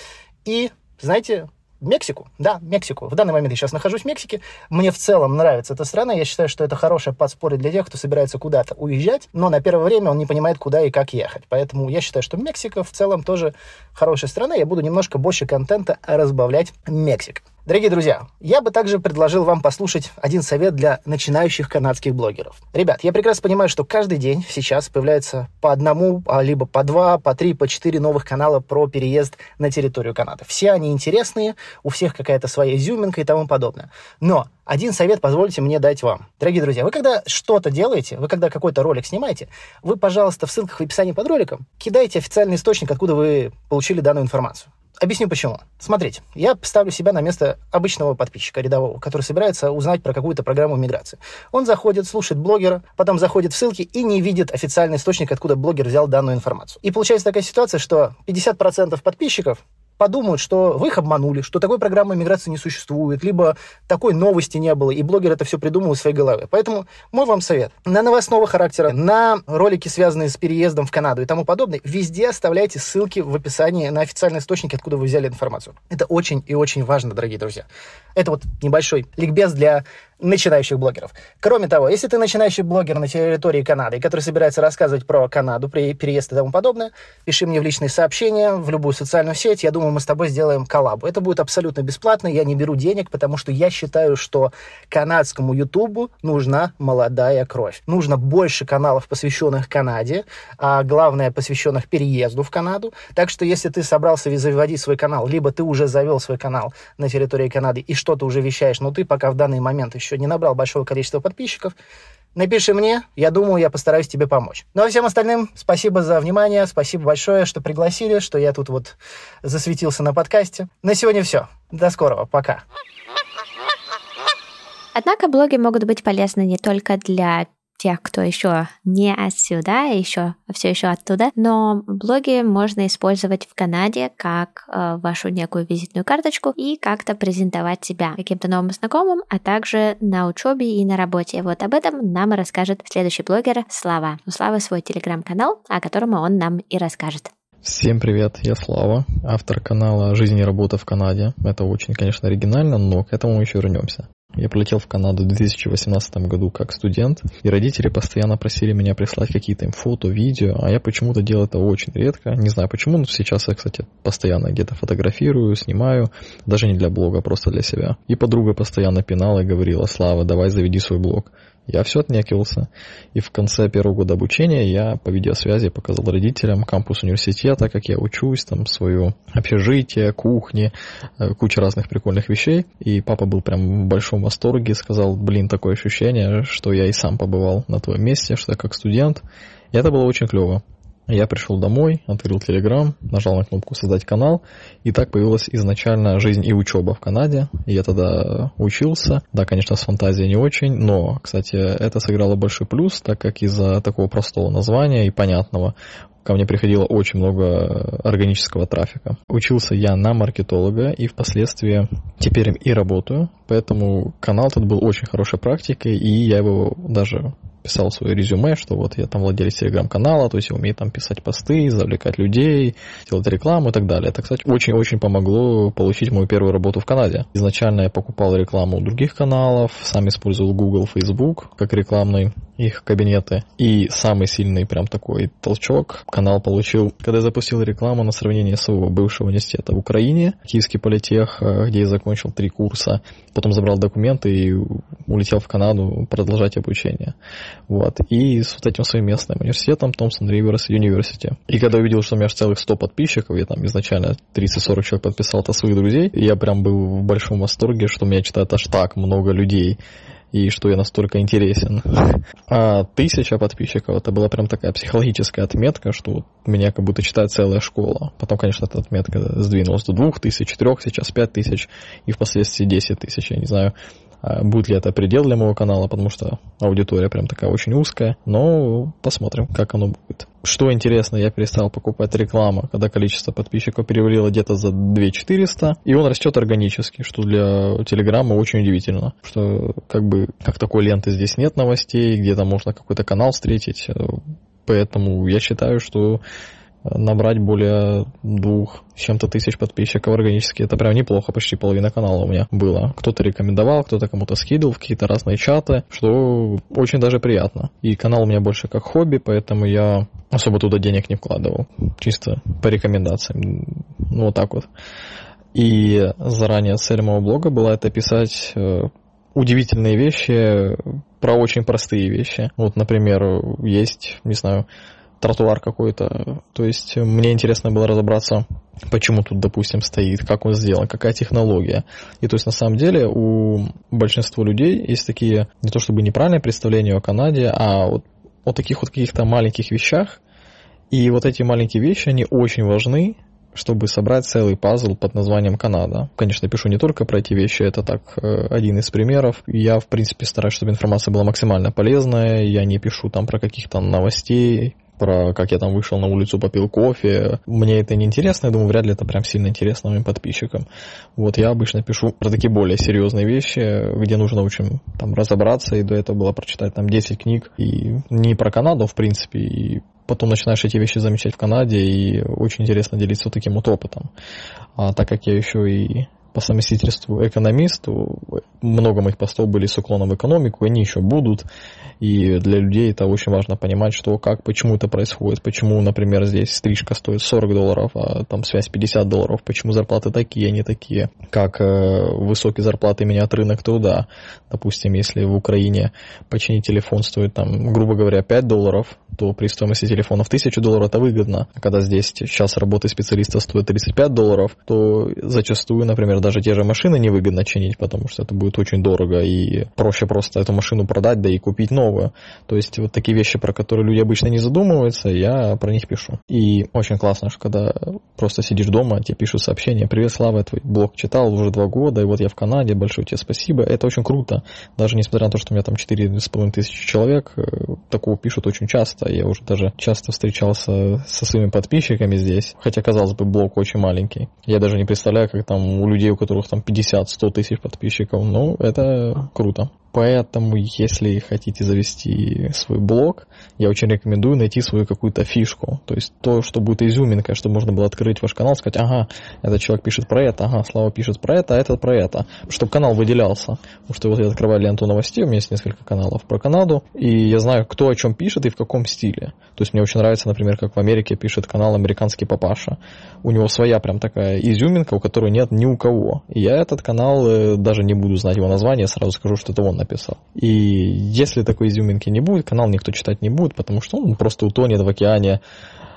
и, знаете, Мексику, да, Мексику. В данный момент я сейчас нахожусь в Мексике. Мне в целом нравится эта страна. Я считаю, что это хорошее подспорье для тех, кто собирается куда-то уезжать, но на первое время он не понимает, куда и как ехать. Поэтому я считаю, что Мексика в целом тоже хорошая страна. Я буду немножко больше контента разбавлять Мексик. Дорогие друзья, я бы также предложил вам послушать один совет для начинающих канадских блогеров. Ребят, я прекрасно понимаю, что каждый день сейчас появляется по одному, а либо по два, по три, по четыре новых канала про переезд на территорию Канады. Все они интересные, у всех какая-то своя изюминка и тому подобное. Но один совет позвольте мне дать вам. Дорогие друзья, вы когда что-то делаете, вы когда какой-то ролик снимаете, вы, пожалуйста, в ссылках в описании под роликом кидайте официальный источник, откуда вы получили данную информацию. Объясню почему. Смотрите, я ставлю себя на место обычного подписчика рядового, который собирается узнать про какую-то программу миграции. Он заходит, слушает блогера, потом заходит в ссылки и не видит официальный источник, откуда блогер взял данную информацию. И получается такая ситуация, что 50% подписчиков подумают, что вы их обманули, что такой программы миграции не существует, либо такой новости не было, и блогер это все придумал из своей головы. Поэтому мой вам совет. На новостного характера, на ролики, связанные с переездом в Канаду и тому подобное, везде оставляйте ссылки в описании на официальные источники, откуда вы взяли информацию. Это очень и очень важно, дорогие друзья. Это вот небольшой ликбез для начинающих блогеров. Кроме того, если ты начинающий блогер на территории Канады, который собирается рассказывать про Канаду, при переезд и тому подобное, пиши мне в личные сообщения, в любую социальную сеть. Я думаю, мы с тобой сделаем коллабу. Это будет абсолютно бесплатно, я не беру денег, потому что я считаю, что канадскому Ютубу нужна молодая кровь. Нужно больше каналов, посвященных Канаде, а главное, посвященных переезду в Канаду. Так что, если ты собрался заводить свой канал, либо ты уже завел свой канал на территории Канады и что-то уже вещаешь, но ты пока в данный момент еще еще не набрал большого количества подписчиков, напиши мне, я думаю, я постараюсь тебе помочь. Ну а всем остальным спасибо за внимание, спасибо большое, что пригласили, что я тут вот засветился на подкасте. На сегодня все. До скорого, пока. Однако блоги могут быть полезны не только для тех, кто еще не отсюда, еще все еще оттуда. Но блоги можно использовать в Канаде как э, вашу некую визитную карточку и как-то презентовать себя каким-то новым знакомым, а также на учебе и на работе. Вот об этом нам расскажет следующий блогер Слава. У Славы свой телеграм-канал, о котором он нам и расскажет. Всем привет, я Слава, автор канала «Жизнь и работа в Канаде». Это очень, конечно, оригинально, но к этому мы еще вернемся. Я прилетел в Канаду в 2018 году как студент, и родители постоянно просили меня прислать какие-то им фото, видео, а я почему-то делал это очень редко. Не знаю почему, но сейчас я, кстати, постоянно где-то фотографирую, снимаю, даже не для блога, просто для себя. И подруга постоянно пинала и говорила, Слава, давай заведи свой блог. Я все отнекивался. И в конце первого года обучения я по видеосвязи показал родителям кампус университета, как я учусь, там свое общежитие, кухни, э, куча разных прикольных вещей. И папа был прям в большом восторге, сказал, блин, такое ощущение, что я и сам побывал на твоем месте, что я как студент. И это было очень клево. Я пришел домой, открыл Telegram, нажал на кнопку «Создать канал», и так появилась изначально жизнь и учеба в Канаде. Я тогда учился. Да, конечно, с фантазией не очень, но, кстати, это сыграло большой плюс, так как из-за такого простого названия и понятного ко мне приходило очень много органического трафика. Учился я на маркетолога и впоследствии теперь и работаю, поэтому канал тут был очень хорошей практикой, и я его даже писал свое резюме, что вот я там владелец телеграм-канала, то есть я умею там писать посты, завлекать людей, делать рекламу и так далее. Это, кстати, очень-очень помогло получить мою первую работу в Канаде. Изначально я покупал рекламу у других каналов, сам использовал Google, Facebook как рекламный их кабинеты. И самый сильный прям такой толчок канал получил, когда я запустил рекламу на сравнение своего бывшего университета в Украине, Киевский политех, э, где я закончил три курса, потом забрал документы и улетел в Канаду продолжать обучение. Вот. И с вот этим своим местным университетом, Томпсон Риверс University. И когда увидел, что у меня аж целых 100 подписчиков, я там изначально 30-40 человек подписал от своих друзей, я прям был в большом восторге, что меня читает аж так много людей и что я настолько интересен. А тысяча подписчиков, это была прям такая психологическая отметка, что меня как будто читает целая школа. Потом, конечно, эта отметка сдвинулась до двух тысяч, четырех, сейчас пять тысяч, и впоследствии десять тысяч, я не знаю. А будет ли это предел для моего канала, потому что аудитория прям такая очень узкая. Но посмотрим, как оно будет. Что интересно, я перестал покупать рекламу, когда количество подписчиков перевалило где-то за 2400, и он растет органически, что для Телеграма очень удивительно, что как бы как такой ленты здесь нет новостей, где-то можно какой-то канал встретить, поэтому я считаю, что набрать более двух чем-то тысяч подписчиков органически. Это прям неплохо, почти половина канала у меня было. Кто-то рекомендовал, кто-то кому-то скидывал в какие-то разные чаты, что очень даже приятно. И канал у меня больше как хобби, поэтому я особо туда денег не вкладывал. Чисто по рекомендациям. Ну, вот так вот. И заранее цель моего блога была это писать э, удивительные вещи про очень простые вещи. Вот, например, есть, не знаю, тротуар какой-то. То есть мне интересно было разобраться, почему тут, допустим, стоит, как он сделан, какая технология. И то есть на самом деле у большинства людей есть такие, не то чтобы неправильные представления о Канаде, а вот о таких вот каких-то маленьких вещах. И вот эти маленькие вещи, они очень важны, чтобы собрать целый пазл под названием Канада. Конечно, пишу не только про эти вещи, это так э, один из примеров. Я, в принципе, стараюсь, чтобы информация была максимально полезная. Я не пишу там про каких-то новостей, про как я там вышел на улицу, попил кофе. Мне это не интересно, я думаю, вряд ли это прям сильно интересно моим подписчикам. Вот я обычно пишу про такие более серьезные вещи, где нужно очень там разобраться, и до этого было прочитать там 10 книг, и не про Канаду, в принципе, и потом начинаешь эти вещи замечать в Канаде, и очень интересно делиться таким вот опытом. А так как я еще и по совместительству экономист, много моих постов были с уклоном в экономику, они еще будут. И для людей это очень важно понимать, что, как, почему это происходит, почему, например, здесь стрижка стоит 40 долларов, а там связь 50 долларов, почему зарплаты такие, а не такие, как э, высокие зарплаты меняют рынок труда. Допустим, если в Украине починить телефон стоит, там, грубо говоря, 5 долларов, то при стоимости телефона в 1000 долларов это выгодно. А когда здесь сейчас работы специалиста стоит 35 долларов, то зачастую, например, даже те же машины невыгодно чинить, потому что это будет очень дорого и проще просто эту машину продать, да и купить новую. То есть вот такие вещи, про которые люди обычно не задумываются, я про них пишу. И очень классно, что когда просто сидишь дома, тебе пишут сообщения, привет, Слава, я твой блог читал уже два года, и вот я в Канаде, большое тебе спасибо. Это очень круто. Даже несмотря на то, что у меня там 4,5 тысячи человек, э, такого пишут очень часто. Я уже даже часто встречался со своими подписчиками здесь, хотя, казалось бы, блог очень маленький. Я даже не представляю, как там у людей, у которых там 50-100 тысяч подписчиков, ну, это круто. Поэтому, если хотите завести свой блог, я очень рекомендую найти свою какую-то фишку. То есть то, что будет изюминкой, чтобы можно было открыть ваш канал, сказать, ага, этот человек пишет про это, ага, Слава пишет про это, а этот про это. Чтобы канал выделялся. Потому что вот я открываю ленту новостей, у меня есть несколько каналов про Канаду, и я знаю, кто о чем пишет и в каком стиле. То есть мне очень нравится, например, как в Америке пишет канал «Американский папаша». У него своя прям такая изюминка, у которой нет ни у кого. И я этот канал э, даже не буду знать его название, сразу скажу, что это он написал. И если такой изюминки не будет, канал никто читать не будет, потому что он просто утонет в океане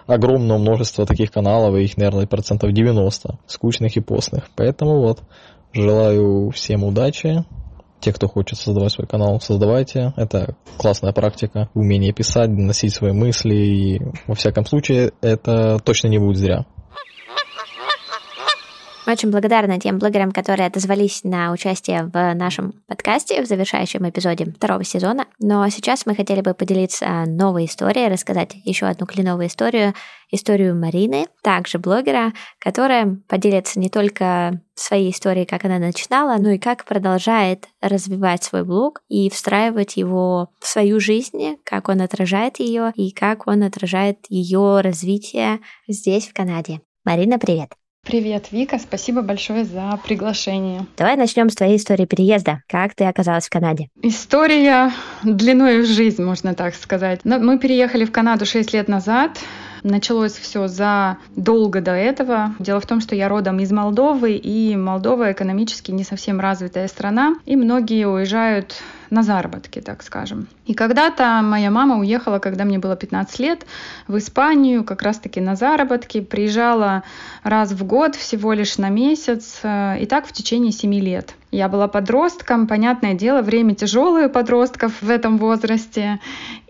огромного множества таких каналов, и их, наверное, процентов 90, скучных и постных. Поэтому вот, желаю всем удачи. Те, кто хочет создавать свой канал, создавайте. Это классная практика. Умение писать, доносить свои мысли. И, во всяком случае, это точно не будет зря. Очень благодарны тем блогерам, которые отозвались на участие в нашем подкасте в завершающем эпизоде второго сезона. Но сейчас мы хотели бы поделиться новой историей, рассказать еще одну кленовую историю, историю Марины, также блогера, которая поделится не только своей историей, как она начинала, но и как продолжает развивать свой блог и встраивать его в свою жизнь, как он отражает ее и как он отражает ее развитие здесь, в Канаде. Марина, привет! Привет, Вика, спасибо большое за приглашение. Давай начнем с твоей истории переезда. Как ты оказалась в Канаде? История длиной в жизнь, можно так сказать. Но мы переехали в Канаду 6 лет назад. Началось все задолго до этого. Дело в том, что я родом из Молдовы, и Молдова экономически не совсем развитая страна, и многие уезжают на заработки, так скажем. И когда-то моя мама уехала, когда мне было 15 лет, в Испанию, как раз-таки на заработки, приезжала раз в год, всего лишь на месяц, э, и так в течение 7 лет. Я была подростком, понятное дело, время тяжелое подростков в этом возрасте.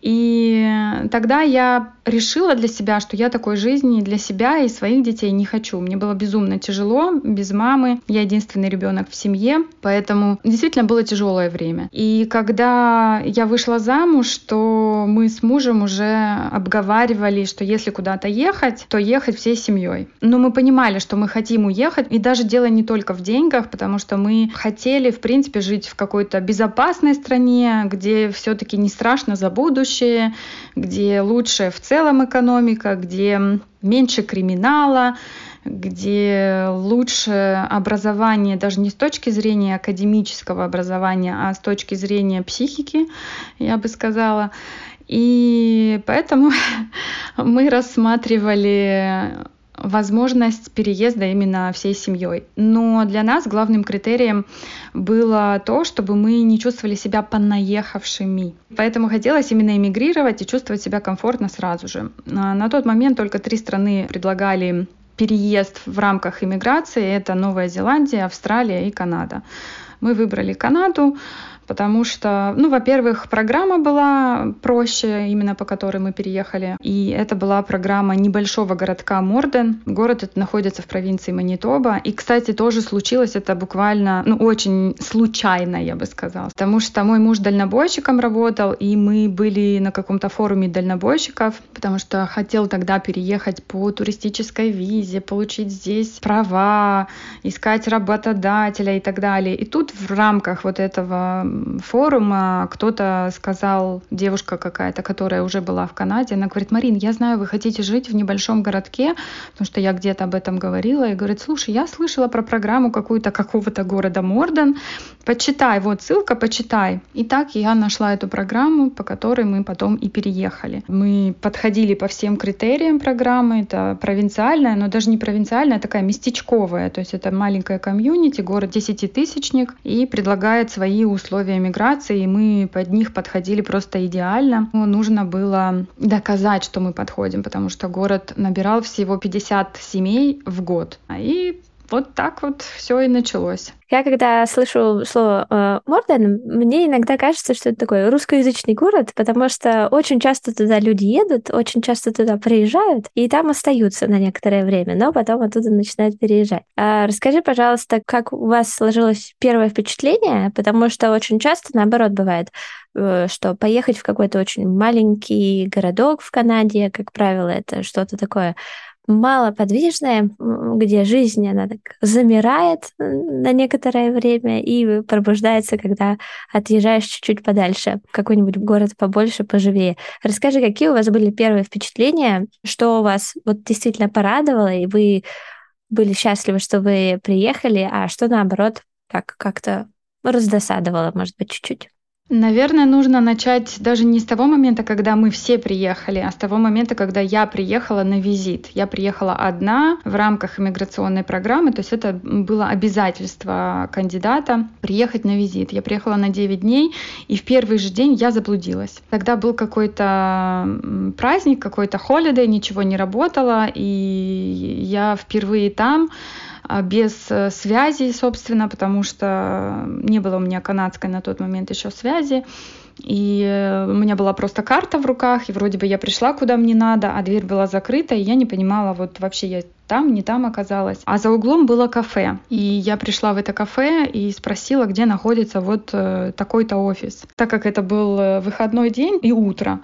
И тогда я решила для себя, что я такой жизни для себя и своих детей не хочу. Мне было безумно тяжело без мамы. Я единственный ребенок в семье, поэтому действительно было тяжелое время. И когда я вышла замуж, то мы с мужем уже обговаривали, что если куда-то ехать, то ехать всей семьей. Но мы понимали, что мы хотим уехать, и даже дело не только в деньгах, потому что мы хотели, в принципе, жить в какой-то безопасной стране, где все-таки не страшно за будущее, где лучше в целом экономика, где меньше криминала, где лучше образование даже не с точки зрения академического образования, а с точки зрения психики, я бы сказала. И поэтому мы рассматривали возможность переезда именно всей семьей. Но для нас главным критерием было то, чтобы мы не чувствовали себя понаехавшими. Поэтому хотелось именно эмигрировать и чувствовать себя комфортно сразу же. На тот момент только три страны предлагали переезд в рамках иммиграции. Это Новая Зеландия, Австралия и Канада. Мы выбрали Канаду, потому что, ну, во-первых, программа была проще, именно по которой мы переехали, и это была программа небольшого городка Морден. Город этот находится в провинции Манитоба, и, кстати, тоже случилось это буквально, ну, очень случайно, я бы сказала, потому что мой муж дальнобойщиком работал, и мы были на каком-то форуме дальнобойщиков, потому что хотел тогда переехать по туристической визе, получить здесь права, искать работодателя и так далее. И тут в рамках вот этого форума кто-то сказал, девушка какая-то, которая уже была в Канаде, она говорит, Марин, я знаю, вы хотите жить в небольшом городке, потому что я где-то об этом говорила, и говорит, слушай, я слышала про программу какую-то какого-то города Морден, почитай, вот ссылка, почитай. И так я нашла эту программу, по которой мы потом и переехали. Мы подходили по всем критериям программы, это провинциальная, но даже не провинциальная, а такая местечковая, то есть это маленькая комьюнити, город десятитысячник, и предлагает свои условия миграции, и мы под них подходили просто идеально. Но нужно было доказать, что мы подходим, потому что город набирал всего 50 семей в год. И вот так вот все и началось. Я когда слышу слово э, Морден, мне иногда кажется, что это такой русскоязычный город, потому что очень часто туда люди едут, очень часто туда приезжают и там остаются на некоторое время, но потом оттуда начинают переезжать. А расскажи, пожалуйста, как у вас сложилось первое впечатление, потому что очень часто наоборот бывает, э, что поехать в какой-то очень маленький городок в Канаде, как правило, это что-то такое малоподвижная, где жизнь, она так замирает на некоторое время и пробуждается, когда отъезжаешь чуть-чуть подальше, в какой-нибудь город побольше, поживее. Расскажи, какие у вас были первые впечатления, что у вас вот действительно порадовало, и вы были счастливы, что вы приехали, а что наоборот, как как-то раздосадовало, может быть, чуть-чуть? Наверное, нужно начать даже не с того момента, когда мы все приехали, а с того момента, когда я приехала на визит. Я приехала одна в рамках иммиграционной программы, то есть это было обязательство кандидата приехать на визит. Я приехала на 9 дней, и в первый же день я заблудилась. Тогда был какой-то праздник, какой-то холидей, ничего не работало, и я впервые там без э, связи, собственно, потому что не было у меня канадской на тот момент еще связи. И э, у меня была просто карта в руках, и вроде бы я пришла куда мне надо, а дверь была закрыта, и я не понимала, вот вообще я там, не там оказалась. А за углом было кафе. И я пришла в это кафе и спросила, где находится вот э, такой-то офис. Так как это был выходной день и утро,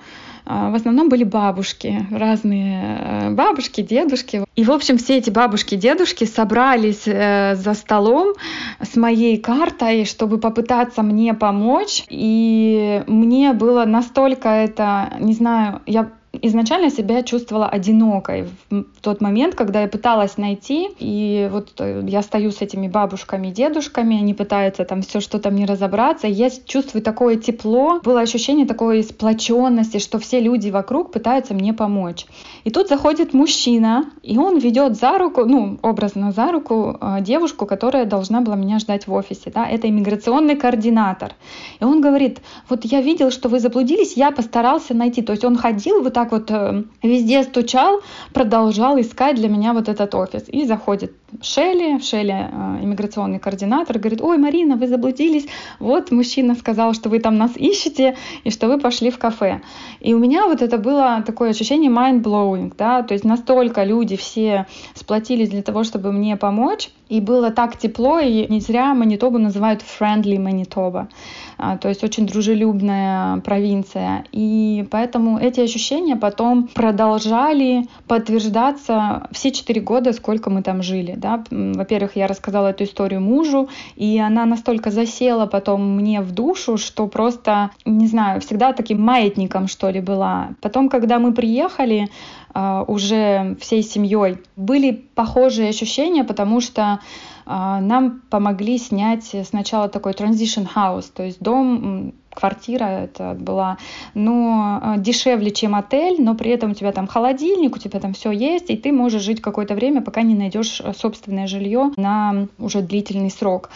а, в основном были бабушки, разные э, бабушки, дедушки. И, в общем, все эти бабушки, дедушки собрались э, за столом с моей картой, чтобы попытаться мне помочь. И мне было настолько это, не знаю, я изначально себя чувствовала одинокой в тот момент, когда я пыталась найти, и вот э, я стою с этими бабушками, дедушками, они пытаются там все что-то мне разобраться, и я чувствую такое тепло, было ощущение такой сплоченности, что все люди вокруг пытаются мне помочь. И тут заходит мужчина, и он ведет за руку, ну, образно за руку э, девушку, которая должна была меня ждать в офисе, да, это иммиграционный координатор. И он говорит, вот я видел, что вы заблудились, я постарался найти. То есть он ходил вот так вот э, везде стучал, продолжал искать для меня вот этот офис. И заходит Шелли, Шелли э, иммиграционный координатор, говорит, ой, Марина, вы заблудились, вот мужчина сказал, что вы там нас ищете, и что вы пошли в кафе. И у меня вот это было такое ощущение mind-blowing, да, то есть настолько люди все сплотились для того, чтобы мне помочь, и было так тепло, и не зря Манитобу называют friendly Манитоба. То есть очень дружелюбная провинция. И поэтому эти ощущения потом продолжали подтверждаться все четыре года, сколько мы там жили. Да? Во-первых, я рассказала эту историю мужу, и она настолько засела потом мне в душу, что просто, не знаю, всегда таким маятником, что ли, была. Потом, когда мы приехали, а, уже всей семьей. Были похожие ощущения, потому что а, нам помогли снять сначала такой transition house, то есть дом, квартира это была, но а, дешевле, чем отель, но при этом у тебя там холодильник, у тебя там все есть, и ты можешь жить какое-то время, пока не найдешь собственное жилье на уже длительный срок.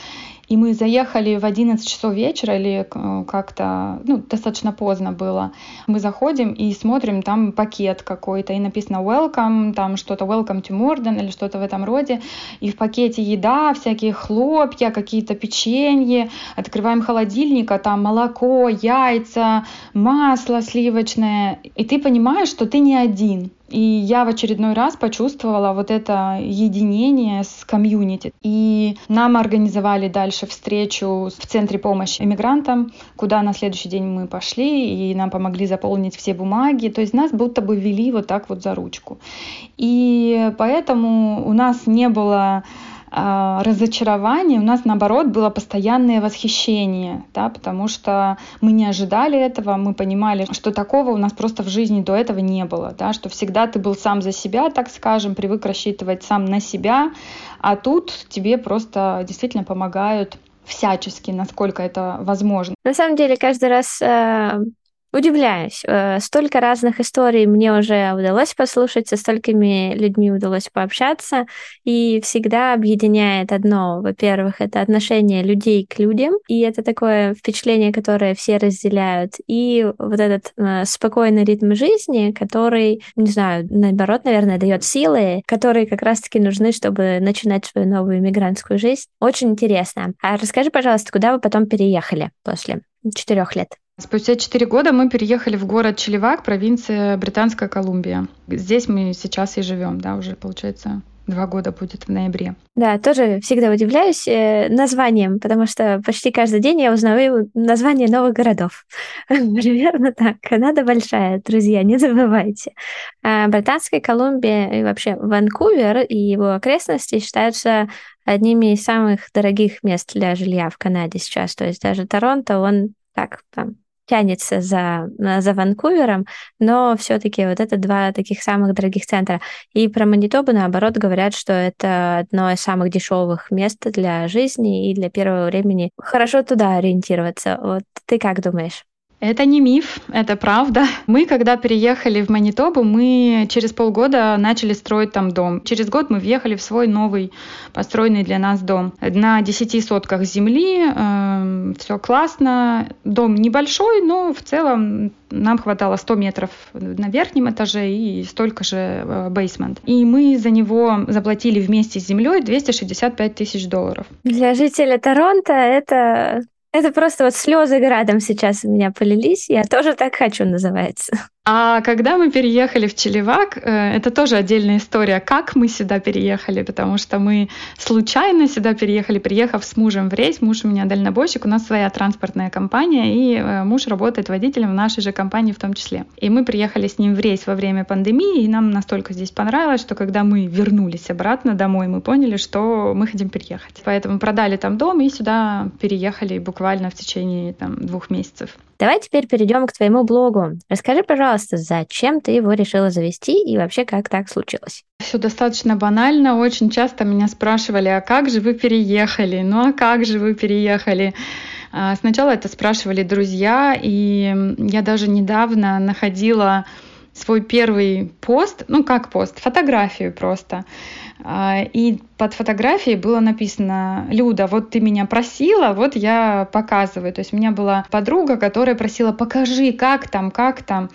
И мы заехали в 11 часов вечера или э, как-то, ну, достаточно поздно было. Мы заходим и смотрим, там пакет какой-то, и написано welcome, там что-то welcome to Morden или что-то в этом роде. И в пакете еда, всякие хлопья, какие-то печенье. Открываем холодильник, а там молоко, яйца, масло сливочное. И ты понимаешь, что ты не один. И я в очередной раз почувствовала вот это единение с комьюнити. И нам организовали дальше встречу в Центре помощи иммигрантам, куда на следующий день мы пошли, и нам помогли заполнить все бумаги. То есть нас будто бы вели вот так вот за ручку. И поэтому у нас не было разочарование, у нас наоборот было постоянное восхищение, да, потому что мы не ожидали этого, мы понимали, что такого у нас просто в жизни до этого не было, да, что всегда ты был сам за себя, так скажем, привык рассчитывать сам на себя, а тут тебе просто действительно помогают всячески, насколько это возможно. На самом деле, каждый раз э, удивляюсь. Э, столько разных историй мне уже удалось послушать, со столькими людьми удалось пообщаться, и всегда объединяет одно. Во-первых, это отношение людей к людям, и это такое впечатление, которое все разделяют, и вот этот э, спокойный ритм жизни, который, не знаю, наоборот, наверное, дает силы, которые как раз-таки нужны, чтобы начинать свою новую иммигрантскую жизнь. Очень интересно. А расскажи, пожалуйста, куда вы потом переехали после четырех лет? Спустя четыре года мы переехали в город Челевак, провинция Британская Колумбия. Здесь мы сейчас и живем, да, уже получается два года будет в ноябре. Да, тоже всегда удивляюсь э, названием, потому что почти каждый день я узнаю название новых городов. Примерно так. Канада большая, друзья, не забывайте. А Британская Колумбия и вообще Ванкувер и его окрестности считаются одними из самых дорогих мест для жилья в Канаде сейчас. То есть даже Торонто, он так там тянется за, за Ванкувером, но все-таки вот это два таких самых дорогих центра. И про Манитобу, наоборот, говорят, что это одно из самых дешевых мест для жизни и для первого времени. Хорошо туда ориентироваться. Вот ты как думаешь? Это не миф, это правда. Мы, когда переехали в Манитобу, мы через полгода начали строить там дом. Через год мы въехали в свой новый построенный для нас дом. На 10 сотках земли, э, эм, все классно. Дом небольшой, но в целом нам хватало 100 метров на верхнем этаже и столько же бейсмент. И мы за него заплатили вместе с землей 265 тысяч долларов. Для жителя Торонто это это просто вот слезы градом сейчас у меня полились. Я тоже так хочу, называется. А когда мы переехали в Челевак, э, это тоже отдельная история, как мы сюда переехали, потому что мы случайно сюда переехали, приехав с мужем в рейс. Муж у меня дальнобойщик, у нас своя транспортная компания, и э, муж работает водителем в нашей же компании в том числе. И мы приехали с ним в рейс во время пандемии, и нам настолько здесь понравилось, что когда мы вернулись обратно домой, мы поняли, что мы хотим переехать. Поэтому продали там дом и сюда переехали буквально в течение там, двух месяцев. Давай теперь перейдем к твоему блогу. Расскажи, пожалуйста, зачем ты его решила завести и вообще как так случилось? Все достаточно банально. Очень часто меня спрашивали, а как же вы переехали? Ну а как же вы переехали? А, сначала это спрашивали друзья, и я даже недавно находила свой первый пост, ну как пост, фотографию просто. А, и под фотографией было написано «Люда, вот ты меня просила, вот я показываю». То есть у меня была подруга, которая просила «покажи, как там, как там».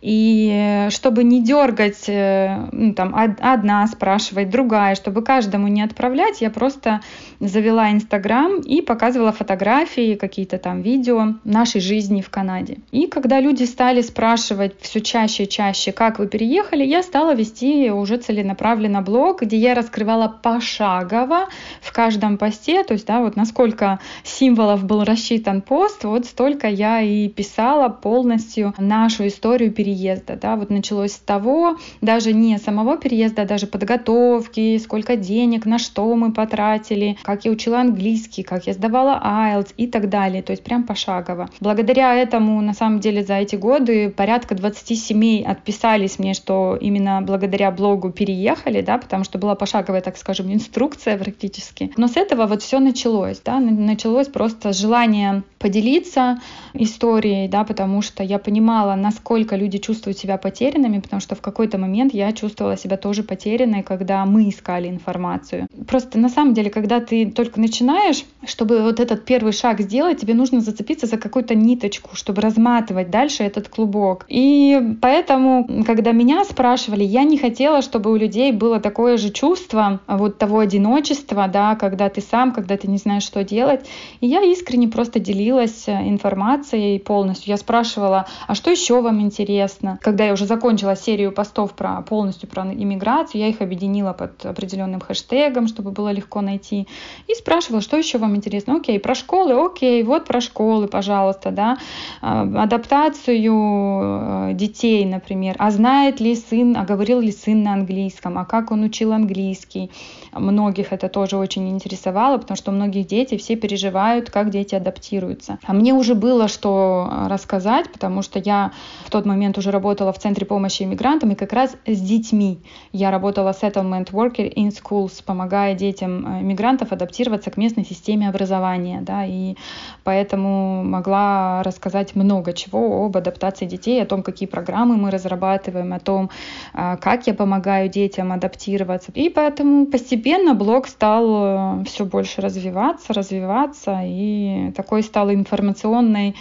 И чтобы не дергать, э, ну, там, одна спрашивать, другая, чтобы каждому не отправлять, я просто завела Инстаграм и показывала фотографии, какие-то там видео нашей жизни в Канаде. И когда люди стали спрашивать все чаще и чаще, как вы переехали, я стала вести уже целенаправленно блог, где я раскрывала пошагово в каждом посте, то есть, да, вот насколько символов был рассчитан пост, вот столько я и писала полностью нашу историю переезда. Да? Вот началось с того, даже не самого переезда, а даже подготовки, сколько денег, на что мы потратили, как я учила английский, как я сдавала IELTS и так далее. То есть прям пошагово. Благодаря этому, на самом деле, за эти годы порядка 20 семей отписались мне, что именно благодаря блогу переехали, да, потому что была пошаговая, так скажем, инструкция практически. Но с этого вот все началось, да, началось просто желание поделиться историей, да, потому что я понимала, насколько люди чувствуют себя потерянными, потому что в какой-то момент я чувствовала себя тоже потерянной, когда мы искали информацию. Просто на самом деле, когда ты только начинаешь, чтобы вот этот первый шаг сделать, тебе нужно зацепиться за какую-то ниточку, чтобы разматывать дальше этот клубок. И поэтому, когда меня спрашивали, я не хотела, чтобы у людей было такое же чувство вот того одиночества, да, когда ты сам, когда ты не знаешь, что делать. И я искренне просто делилась информацией полностью. Я спрашивала, а что еще вам интересно. Когда я уже закончила серию постов про полностью про иммиграцию, я их объединила под определенным хэштегом, чтобы было легко найти. И спрашивала, что еще вам интересно. Окей, про школы, окей, вот про школы, пожалуйста, да. А, адаптацию э, детей, например. А знает ли сын, а говорил ли сын на английском, а как он учил английский. Многих это тоже очень интересовало, потому что многих дети все переживают, как дети адаптируются. А мне уже было что рассказать, потому что я в тот момент уже уже работала в Центре помощи иммигрантам, и как раз с детьми. Я работала Settlement Worker in Schools, помогая детям э, иммигрантов адаптироваться к местной системе образования. Да, и поэтому могла рассказать много чего об адаптации детей, о том, какие программы мы разрабатываем, о том, э, как я помогаю детям адаптироваться. И поэтому постепенно блог стал э, все больше развиваться, развиваться, и такой стал информационной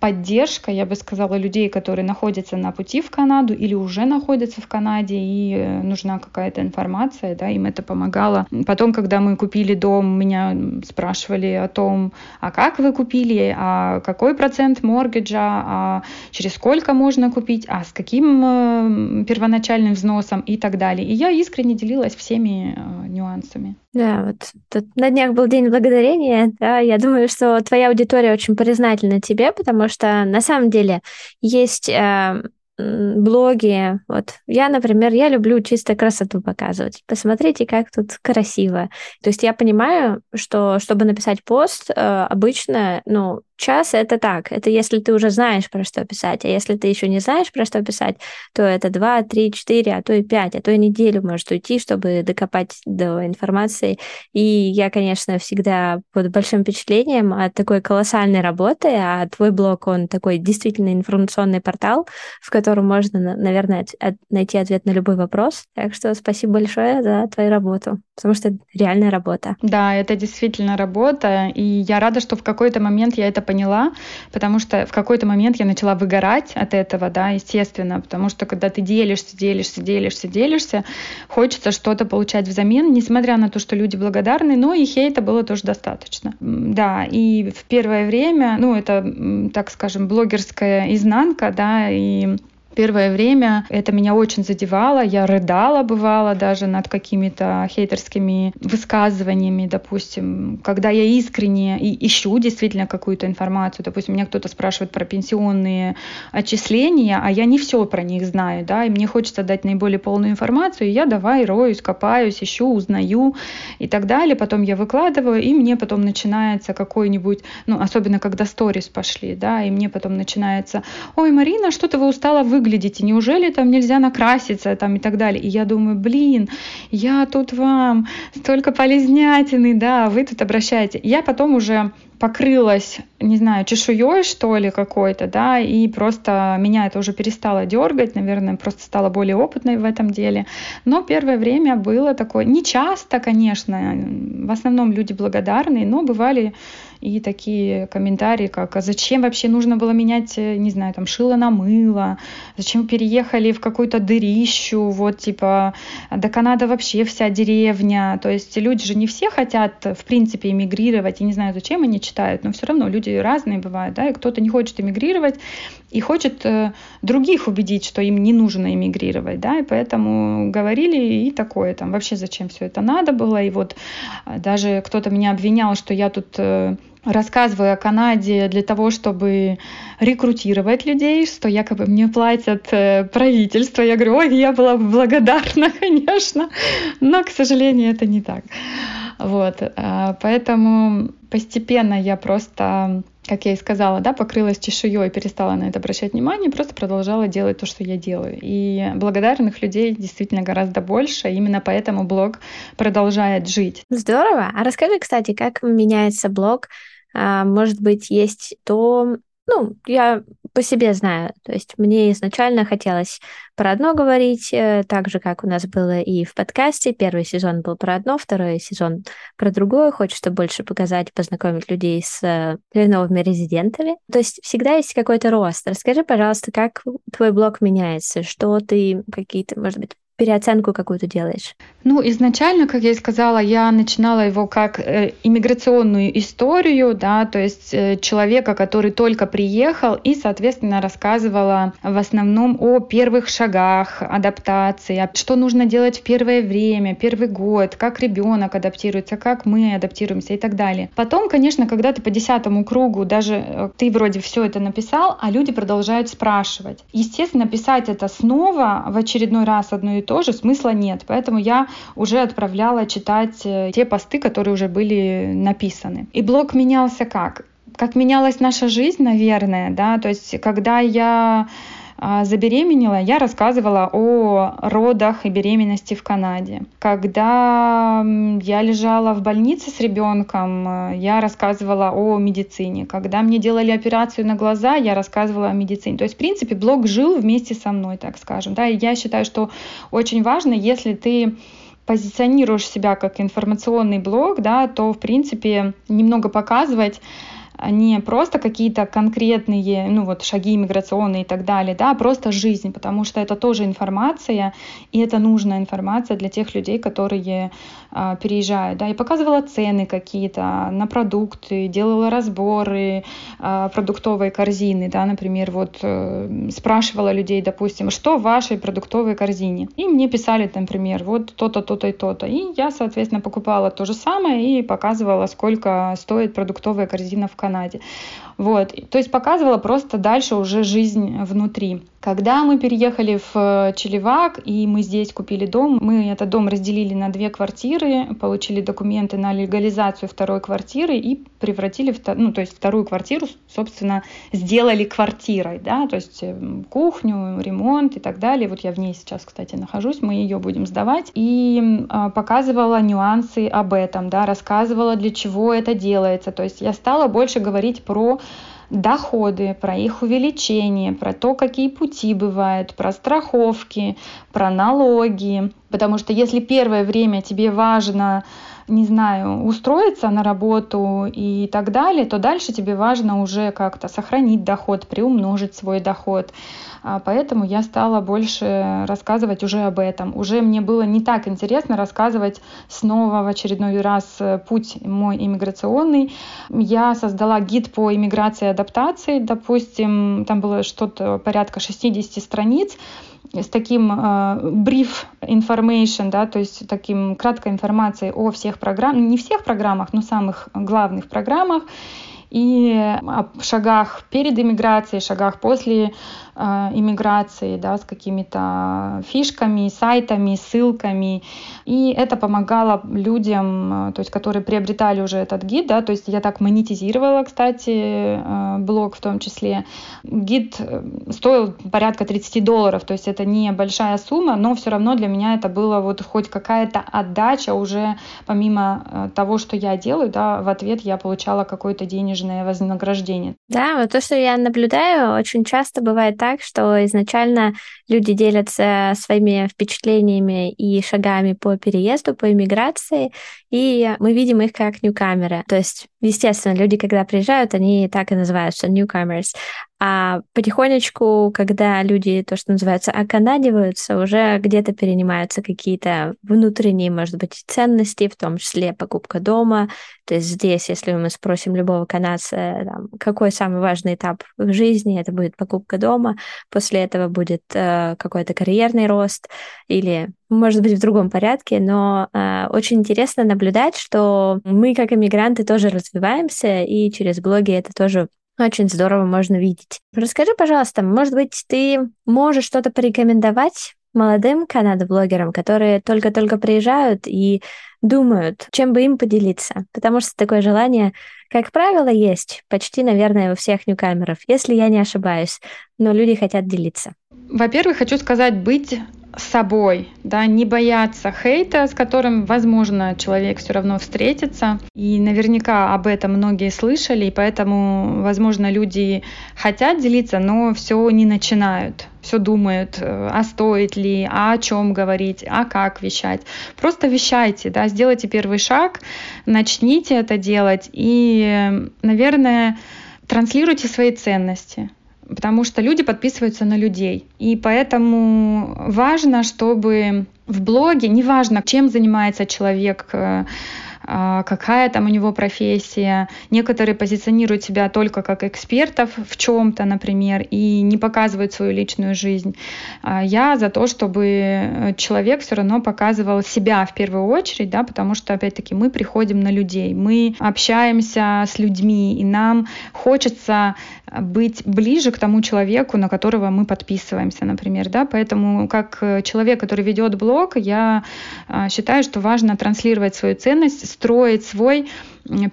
поддержка, я бы сказала, людей, которые находятся на пути в Канаду или уже находятся в Канаде, и э, нужна какая-то информация, да, им это помогало. Потом, когда мы купили дом, меня спрашивали о том, а как вы купили, а какой процент моргиджа, а через сколько можно купить, а с каким э, первоначальным взносом и так далее. И я искренне делилась всеми э, нюансами. Да, вот тут на днях был День Благодарения, да, я думаю, что твоя аудитория очень признательна тебе, потому что на самом деле есть э, блоги. Вот я, например, я люблю чисто красоту показывать. Посмотрите, как тут красиво. То есть я понимаю, что чтобы написать пост, э, обычно, ну, час это так, это если ты уже знаешь, про что писать, а если ты еще не знаешь, про что писать, то это 2, 3, 4, а то и 5, а то и неделю может уйти, чтобы докопать до информации. И я, конечно, всегда под большим впечатлением от такой колоссальной работы, а твой блог, он такой действительно информационный портал, в котором можно, наверное, найти ответ на любой вопрос. Так что спасибо большое за твою работу, потому что это реальная работа. Да, это действительно работа, и я рада, что в какой-то момент я это поняла, потому что в какой-то момент я начала выгорать от этого, да, естественно, потому что когда ты делишься, делишься, делишься, делишься, хочется что-то получать взамен, несмотря на то, что люди благодарны, но и хейта было тоже достаточно. Да, и в первое время, ну, это, так скажем, блогерская изнанка, да, и первое время это меня очень задевало. Я рыдала, бывало, даже над какими-то хейтерскими высказываниями, допустим, когда я искренне и ищу действительно какую-то информацию. Допустим, меня кто-то спрашивает про пенсионные отчисления, а я не все про них знаю, да, и мне хочется дать наиболее полную информацию, и я давай роюсь, копаюсь, ищу, узнаю и так далее. Потом я выкладываю, и мне потом начинается какой-нибудь, ну, особенно когда сторис пошли, да, и мне потом начинается, ой, Марина, что-то вы устала выглядите, неужели там нельзя накраситься, там и так далее. И я думаю, блин, я тут вам столько полезнятины, да, вы тут обращаете. Я потом уже покрылась, не знаю, чешуей, что ли, какой-то, да, и просто меня это уже перестало дергать, наверное, просто стала более опытной в этом деле. Но первое время было такое, не часто, конечно, в основном люди благодарные, но бывали и такие комментарии, как «А зачем вообще нужно было менять, э, не знаю, там, шило на мыло, зачем переехали в какую-то дырищу, вот, типа, до Канады вообще вся деревня». То есть люди же не все хотят, в принципе, эмигрировать, и не знаю, зачем они читают, но все равно люди разные бывают, да, и кто-то не хочет эмигрировать и хочет э, других убедить, что им не нужно эмигрировать, да, и поэтому говорили и такое, там, вообще зачем все это надо было, и вот э, даже кто-то меня обвинял, что я тут рассказываю о Канаде для того, чтобы рекрутировать людей, что якобы мне платят э, правительство. Я говорю, ой, я была благодарна, конечно, но, к сожалению, это не так. Вот, э, поэтому постепенно я просто, как я и сказала, да, покрылась чешуей, перестала на это обращать внимание, просто продолжала делать то, что я делаю. И благодарных людей действительно гораздо больше, именно поэтому блог продолжает жить. Здорово. А расскажи, кстати, как меняется блог может быть, есть то, ну, я по себе знаю. То есть мне изначально хотелось про одно говорить, э, так же, как у нас было и в подкасте. Первый сезон был про одно, второй сезон про другое. Хочется больше показать, познакомить людей с э, новыми резидентами. То есть всегда есть какой-то рост. Расскажи, пожалуйста, как твой блог меняется, что ты, какие-то, может быть, переоценку какую-то делаешь? Ну, изначально, как я и сказала, я начинала его как э, иммиграционную историю, да, то есть э, человека, который только приехал, и, соответственно, рассказывала в основном о первых шагах адаптации, что нужно делать в первое время, первый год, как ребенок адаптируется, как мы адаптируемся и так далее. Потом, конечно, когда ты по десятому кругу, даже э, ты вроде все это написал, а люди продолжают спрашивать. Естественно, писать это снова в очередной раз одно и тоже смысла нет. Поэтому я уже отправляла читать э, те посты, которые уже были написаны. И блог менялся как? Как менялась наша жизнь, наверное, да, то есть когда я забеременела, я рассказывала о родах и беременности в Канаде. Когда я лежала в больнице с ребенком, э, я рассказывала о медицине. Когда мне делали операцию на глаза, я рассказывала о медицине. То есть, в принципе, блог жил вместе со мной, так скажем. Да? И я считаю, что очень важно, если ты позиционируешь себя как информационный блог, да, то, в принципе, немного показывать не просто какие-то конкретные, ну вот шаги иммиграционные и так далее, да, а просто жизнь, потому что это тоже информация, и это нужная информация для тех людей, которые а, переезжают, да, и показывала цены какие-то на продукты, делала разборы а, продуктовой корзины, да, например, вот э, спрашивала людей, допустим, что в вашей продуктовой корзине, и мне писали, например, вот то-то, то-то и то-то, и я, соответственно, покупала то же самое и показывала, сколько стоит продуктовая корзина в Канаде. Вот. То есть показывала просто дальше уже жизнь внутри. Когда мы переехали в э, Челевак, и мы здесь купили дом, мы этот дом разделили на две квартиры, получили документы на легализацию второй квартиры и превратили, в, ну, то есть вторую квартиру, собственно, сделали квартирой, да, то есть эм, кухню, ремонт и так далее. Вот я в ней сейчас, кстати, нахожусь, мы ее будем сдавать. И э, показывала нюансы об этом, да, рассказывала, для чего это делается. То есть я стала больше говорить про доходы, про их увеличение, про то, какие пути бывают, про страховки, про налоги. Потому что если первое время тебе важно не знаю, устроиться на работу и так далее, то дальше тебе важно уже как-то сохранить доход, приумножить свой доход. А поэтому я стала больше рассказывать уже об этом. Уже мне было не так интересно рассказывать снова в очередной раз э, путь мой иммиграционный. Я создала гид по иммиграции и адаптации, допустим, там было что-то порядка 60 страниц, с таким uh, brief information, да, то есть таким краткой информацией о всех программах, не всех программах, но самых главных программах и о шагах перед иммиграцией, шагах после Э, иммиграции, да, с какими-то фишками, сайтами, ссылками. И это помогало людям, э, то есть, которые приобретали уже этот гид, да, то есть я так монетизировала, кстати, э, блог в том числе. Гид стоил порядка 30 долларов, то есть это не большая сумма, но все равно для меня это было вот хоть какая-то отдача уже помимо того, что я делаю, да, в ответ я получала какое-то денежное вознаграждение. Да, вот то, что я наблюдаю, очень часто бывает так, что изначально люди делятся своими впечатлениями и шагами по переезду, по иммиграции, и мы видим их как ньюкамеры. То есть, естественно, люди, когда приезжают, они так и называются newcomers. А потихонечку, когда люди, то, что называется, оканадиваются, уже где-то перенимаются какие-то внутренние, может быть, ценности, в том числе покупка дома. То есть здесь, если мы спросим любого канадца, там, какой самый важный этап в жизни, это будет покупка дома. После этого будет э, какой-то карьерный рост или может быть, в другом порядке, но э, очень интересно наблюдать, что мы, как иммигранты, тоже развиваемся, и через блоги это тоже очень здорово можно видеть. Расскажи, пожалуйста, может быть, ты можешь что-то порекомендовать молодым канадо-блогерам, которые только-только приезжают и думают, чем бы им поделиться. Потому что такое желание, как правило, есть почти, наверное, у всех ньюкамеров, если я не ошибаюсь. Но люди хотят делиться. Во-первых, хочу сказать, быть собой, да, не бояться хейта, с которым, возможно, человек все равно встретится. И наверняка об этом многие слышали, и поэтому, возможно, люди хотят делиться, но все не начинают все думают, э, а стоит ли, а о чем говорить, а как вещать. Просто вещайте, да, сделайте первый шаг, начните это делать и, наверное, транслируйте свои ценности потому что люди подписываются на людей. И поэтому важно, чтобы в блоге, неважно, чем занимается человек, э, какая там у него профессия. Некоторые позиционируют себя только как экспертов в чем-то, например, и не показывают свою личную жизнь. А я за то, чтобы человек все равно показывал себя в первую очередь, да, потому что, опять-таки, мы приходим на людей, мы общаемся с людьми, и нам хочется быть ближе к тому человеку, на которого мы подписываемся, например, да, поэтому как человек, который ведет блог, я а, считаю, что важно транслировать свою ценность, строить свой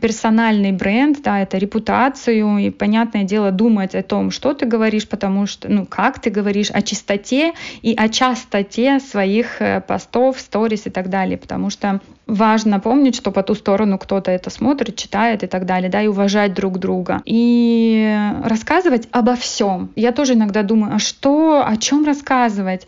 персональный бренд, да, это репутацию, и, понятное дело, думать о том, что ты говоришь, потому что, ну, как ты говоришь, о чистоте и о частоте своих э, постов, сторис и так далее, потому что важно помнить, что по ту сторону кто-то это смотрит, читает и так далее, да, и уважать друг друга. И рассказывать обо всем. Я тоже иногда думаю, а что, о чем рассказывать?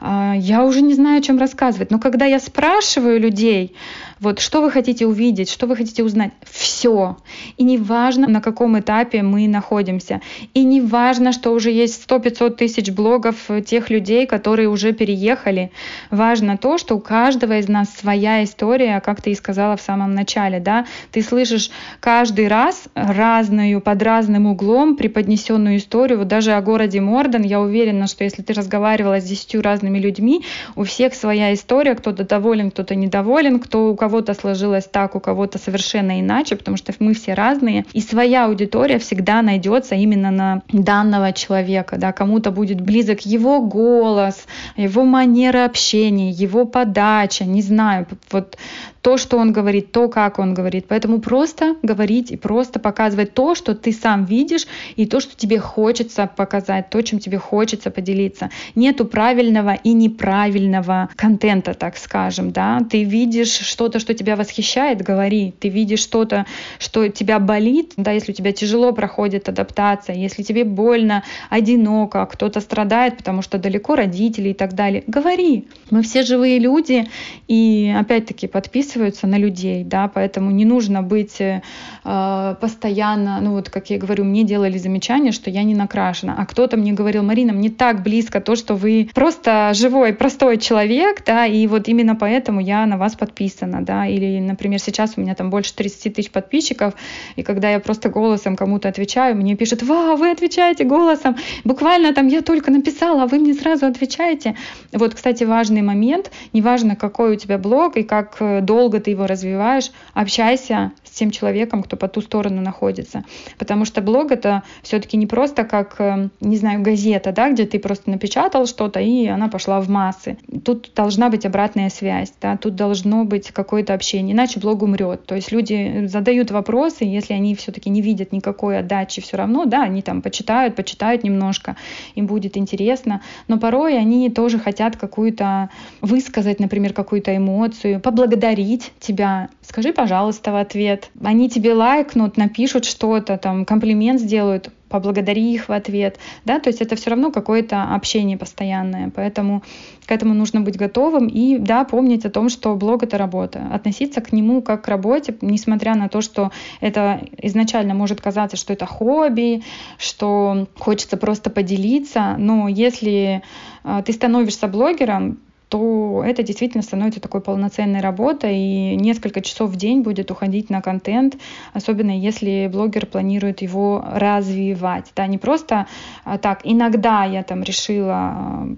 А, я уже не знаю, о чем рассказывать. Но когда я спрашиваю людей, вот что вы хотите увидеть, что вы хотите узнать, все. И не важно, на каком этапе мы находимся. И не важно, что уже есть 100-500 тысяч блогов тех людей, которые уже переехали. Важно то, что у каждого из нас своя история, как ты и сказала в самом начале. Да? Ты слышишь каждый раз разную, под разным углом преподнесенную историю. Вот даже о городе Морден, я уверена, что если ты разговаривала с 10 разными людьми, у всех своя история, кто-то доволен, кто-то недоволен, кто у кого-то сложилось так, у кого-то совершенно иначе, потому что мы все разные, и своя аудитория всегда найдется именно на данного человека, да, кому-то будет близок его голос, его манера общения, его подача, не знаю, вот то, что он говорит, то, как он говорит. Поэтому просто говорить и просто показывать то, что ты сам видишь, и то, что тебе хочется показать, то, чем тебе хочется поделиться. Нету правильного и неправильного контента, так скажем, да. Ты видишь что-то, что тебя восхищает, говори. Ты видишь видишь что-то, что тебя болит, да, если у тебя тяжело проходит адаптация, если тебе больно, одиноко, кто-то страдает, потому что далеко родители и так далее, говори. Мы все живые люди и опять-таки подписываются на людей, да, поэтому не нужно быть э, постоянно, ну вот как я говорю, мне делали замечание, что я не накрашена, а кто-то мне говорил, Марина, мне так близко то, что вы просто живой, простой человек, да, и вот именно поэтому я на вас подписана, да, или, например, сейчас у меня там больше 30 тысяч подписчиков, и когда я просто голосом кому-то отвечаю, мне пишут, вау, вы отвечаете голосом, буквально там я только написала, а вы мне сразу отвечаете. Вот, кстати, важный момент, неважно, какой у тебя блог и как э, долго ты его развиваешь, общайся с тем человеком, кто по ту сторону находится. Потому что блог это все-таки не просто как, э, не знаю, газета, да, где ты просто напечатал что-то, и она пошла в массы. Тут должна быть обратная связь, да, тут должно быть какое-то общение, иначе блог умрет. То есть люди задают вопросы, если они все-таки не видят никакой отдачи, все равно, да, они там почитают, почитают немножко, им будет интересно, но порой они тоже хотят какую-то высказать, например, какую-то эмоцию, поблагодарить тебя. Скажи, пожалуйста, в ответ. Они тебе лайкнут, напишут что-то, там, комплимент сделают, поблагодари их в ответ, да, то есть это все равно какое-то общение постоянное, поэтому к этому нужно быть готовым и, да, помнить о том, что блог — это работа, относиться к нему как к работе, несмотря на то, что это изначально может казаться, что это хобби, что хочется просто поделиться, но если а, ты становишься блогером, то это действительно становится такой полноценной работой, и несколько часов в день будет уходить на контент, особенно если блогер планирует его развивать. Да, не просто а, так, иногда я там решила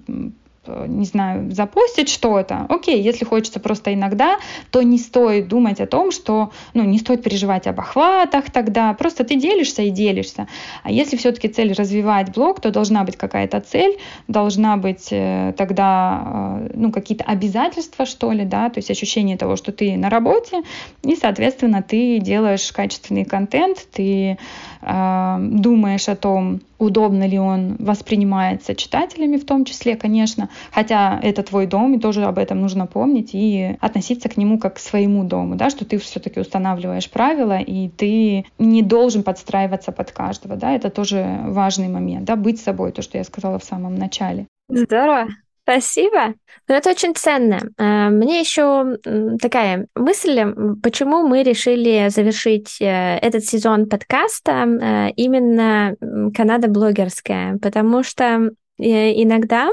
не знаю, запостить что-то, окей, если хочется просто иногда, то не стоит думать о том, что, ну, не стоит переживать об охватах тогда, просто ты делишься и делишься. А если все-таки цель развивать блог, то должна быть какая-то цель, должна быть э, тогда, э, ну, какие-то обязательства, что ли, да, то есть ощущение того, что ты на работе, и, соответственно, ты делаешь качественный контент, ты э, думаешь о том, удобно ли он воспринимается читателями в том числе, конечно, хотя это твой дом, и тоже об этом нужно помнить и относиться к нему как к своему дому, да, что ты все-таки устанавливаешь правила, и ты не должен подстраиваться под каждого, да, это тоже важный момент, да, быть собой, то, что я сказала в самом начале. Здорово. Спасибо. Ну, это очень ценно. А, мне еще такая мысль, почему мы решили завершить э, этот сезон подкаста э, именно Канада блогерская, потому что э, иногда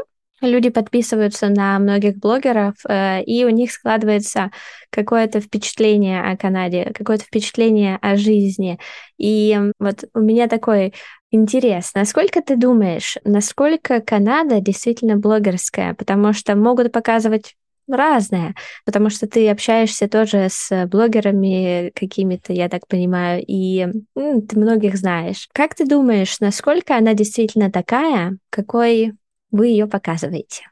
люди подписываются на многих блогеров, и у них складывается какое-то впечатление о Канаде, какое-то впечатление о жизни. И вот у меня такой Интересно, а сколько ты думаешь, насколько Канада действительно блогерская? Потому что могут показывать разное, потому что ты общаешься тоже с блогерами какими-то, я так понимаю, и ну, ты многих знаешь. Как ты думаешь, насколько она действительно такая, какой вы ее показываете?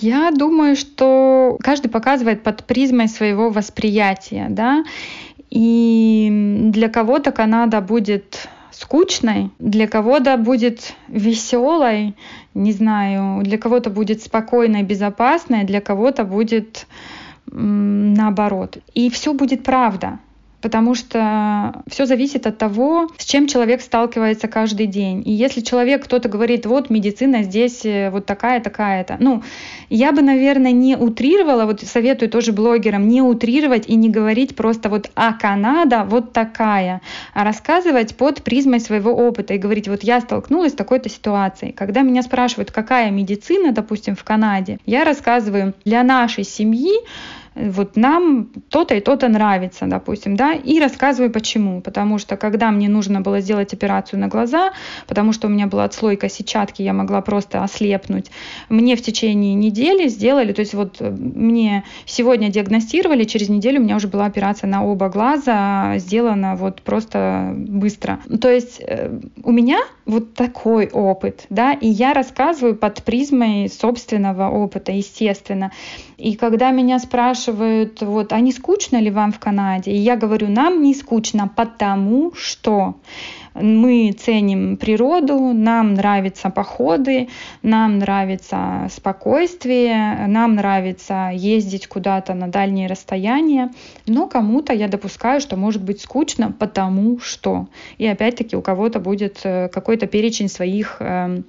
Я думаю, что каждый показывает под призмой своего восприятия, да, и для кого-то Канада будет скучной, для кого-то будет веселой, не знаю, для кого-то будет спокойной, безопасной, для кого-то будет наоборот. И все будет правда потому что все зависит от того, с чем человек сталкивается каждый день. И если человек, кто-то говорит, вот медицина здесь э, вот такая, такая-то, ну, я бы, наверное, не утрировала, вот советую тоже блогерам, не утрировать и не говорить просто вот, а Канада вот такая, а рассказывать под призмой своего опыта и говорить, вот я столкнулась с такой-то ситуацией. Когда меня спрашивают, какая медицина, допустим, в Канаде, я рассказываю для нашей семьи, вот нам то-то и то-то нравится, допустим, да, и рассказываю почему. Потому что когда мне нужно было сделать операцию на глаза, потому что у меня была отслойка сетчатки, я могла просто ослепнуть, мне в течение недели сделали, то есть вот э, мне сегодня диагностировали, через неделю у меня уже была операция на оба глаза, сделана вот просто быстро. То есть э, у меня вот такой опыт, да, и я рассказываю под призмой собственного опыта, естественно. И когда меня спрашивают, спрашивают, вот, а не скучно ли вам в Канаде? И я говорю, нам не скучно, потому что мы ценим природу, нам нравятся походы, нам нравится спокойствие, нам нравится ездить куда-то на дальние расстояния, но кому-то я допускаю, что может быть скучно, потому что. И опять-таки у кого-то будет э, какой-то перечень своих эм,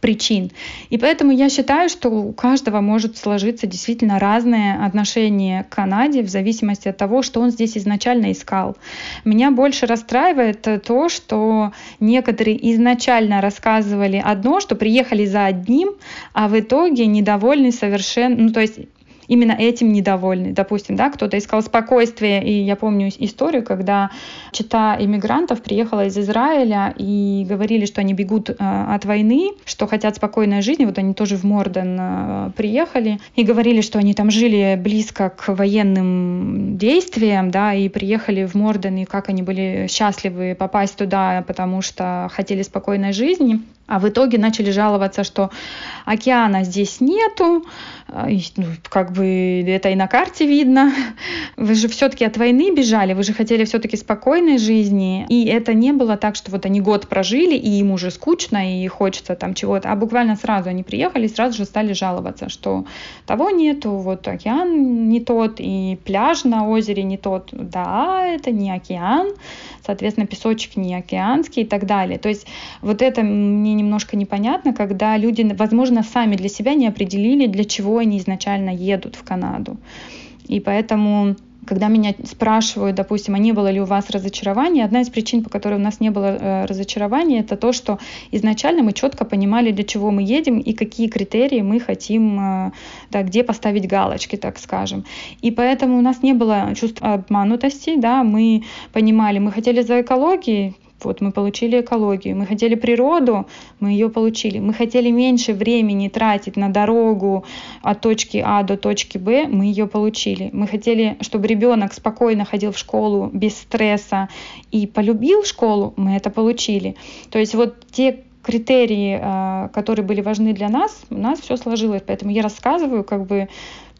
причин. И поэтому я считаю, что у каждого может сложиться действительно разное отношение к Канаде в зависимости от того, что он здесь изначально искал. Меня больше расстраивает то, что некоторые изначально рассказывали одно, что приехали за одним, а в итоге недовольны совершенно, ну то есть именно этим недовольны. Допустим, да, кто-то искал спокойствие, и я помню историю, когда чита иммигрантов приехала из Израиля и говорили, что они бегут э, от войны, что хотят спокойной жизни. Вот они тоже в Морден э, приехали и говорили, что они там жили близко к военным действиям, да, и приехали в Морден, и как они были счастливы попасть туда, потому что хотели спокойной жизни. А в итоге начали жаловаться, что океана здесь нету, как бы это и на карте видно. Вы же все-таки от войны бежали, вы же хотели все-таки спокойной жизни. И это не было так, что вот они год прожили, и им уже скучно, и хочется там чего-то. А буквально сразу они приехали, сразу же стали жаловаться, что того нету, вот океан не тот, и пляж на озере не тот. Да, это не океан, соответственно, песочек не океанский и так далее. То есть вот это мне немножко непонятно, когда люди, возможно, сами для себя не определили, для чего они изначально едут в Канаду. И поэтому когда меня спрашивают, допустим, а не было ли у вас разочарования, одна из причин, по которой у нас не было э, разочарования, это то, что изначально мы четко понимали, для чего мы едем и какие критерии мы хотим, э, да, где поставить галочки, так скажем. И поэтому у нас не было чувства обманутости, да, мы понимали, мы хотели за экологией, вот мы получили экологию, мы хотели природу, мы ее получили. Мы хотели меньше времени тратить на дорогу от точки А до точки Б, мы ее получили. Мы хотели, чтобы ребенок спокойно ходил в школу без стресса и полюбил школу, мы это получили. То есть вот те критерии, а, которые были важны для нас, у нас все сложилось. Поэтому я рассказываю как бы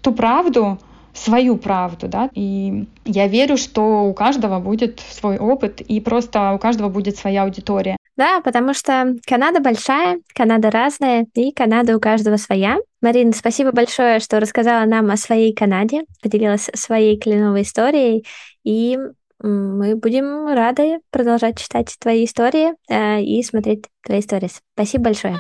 ту правду, свою правду, да, и я верю, что у каждого будет свой опыт, и просто у каждого будет своя аудитория. Да, потому что Канада большая, Канада разная, и Канада у каждого своя. Марина, спасибо большое, что рассказала нам о своей Канаде, поделилась своей кленовой историей, и мы будем рады продолжать читать твои истории э, и смотреть твои истории. Спасибо большое.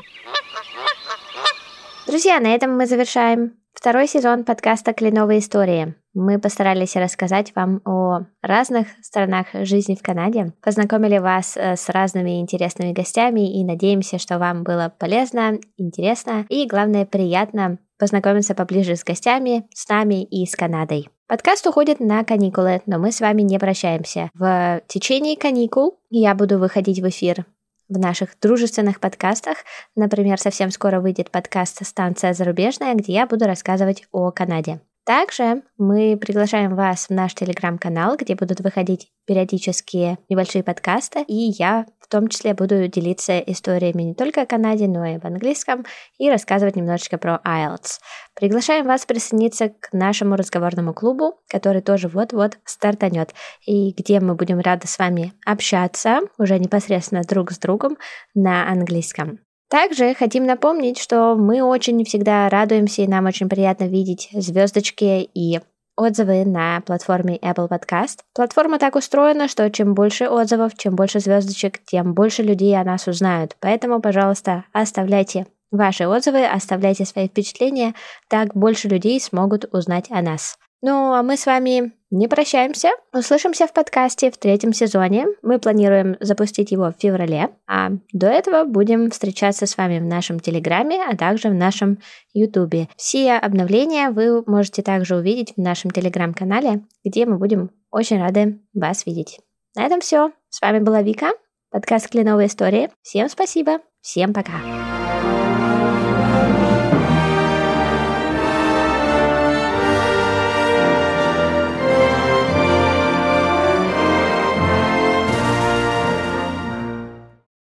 Друзья, на этом мы завершаем Второй сезон подкаста «Кленовые истории». Мы постарались рассказать вам о разных сторонах жизни в Канаде, познакомили вас э, с разными интересными гостями и надеемся, что вам было полезно, интересно и, главное, приятно познакомиться поближе с гостями, с нами и с Канадой. Подкаст уходит на каникулы, но мы с вами не прощаемся. В течение каникул я буду выходить в эфир в наших дружественных подкастах. Например, совсем скоро выйдет подкаст «Станция зарубежная», где я буду рассказывать о Канаде. Также мы приглашаем вас в наш телеграм-канал, где будут выходить периодические небольшие подкасты, и я в том числе буду делиться историями не только о Канаде, но и в английском, и рассказывать немножечко про IELTS. Приглашаем вас присоединиться к нашему разговорному клубу, который тоже вот-вот стартанет, и где мы будем рады с вами общаться уже непосредственно друг с другом на английском. Также хотим напомнить, что мы очень всегда радуемся, и нам очень приятно видеть звездочки и отзывы на платформе Apple Podcast. Платформа так устроена, что чем больше отзывов, чем больше звездочек, тем больше людей о нас узнают. Поэтому, пожалуйста, оставляйте ваши отзывы, оставляйте свои впечатления, так больше людей смогут узнать о нас. Ну, а мы с вами не прощаемся. Услышимся в подкасте в третьем сезоне. Мы планируем запустить его в феврале. А до этого будем встречаться с вами в нашем Телеграме, а также в нашем Ютубе. Все обновления вы можете также увидеть в нашем Телеграм-канале, где мы будем очень рады вас видеть. На этом все. С вами была Вика, подкаст «Кленовые истории». Всем спасибо. Всем пока.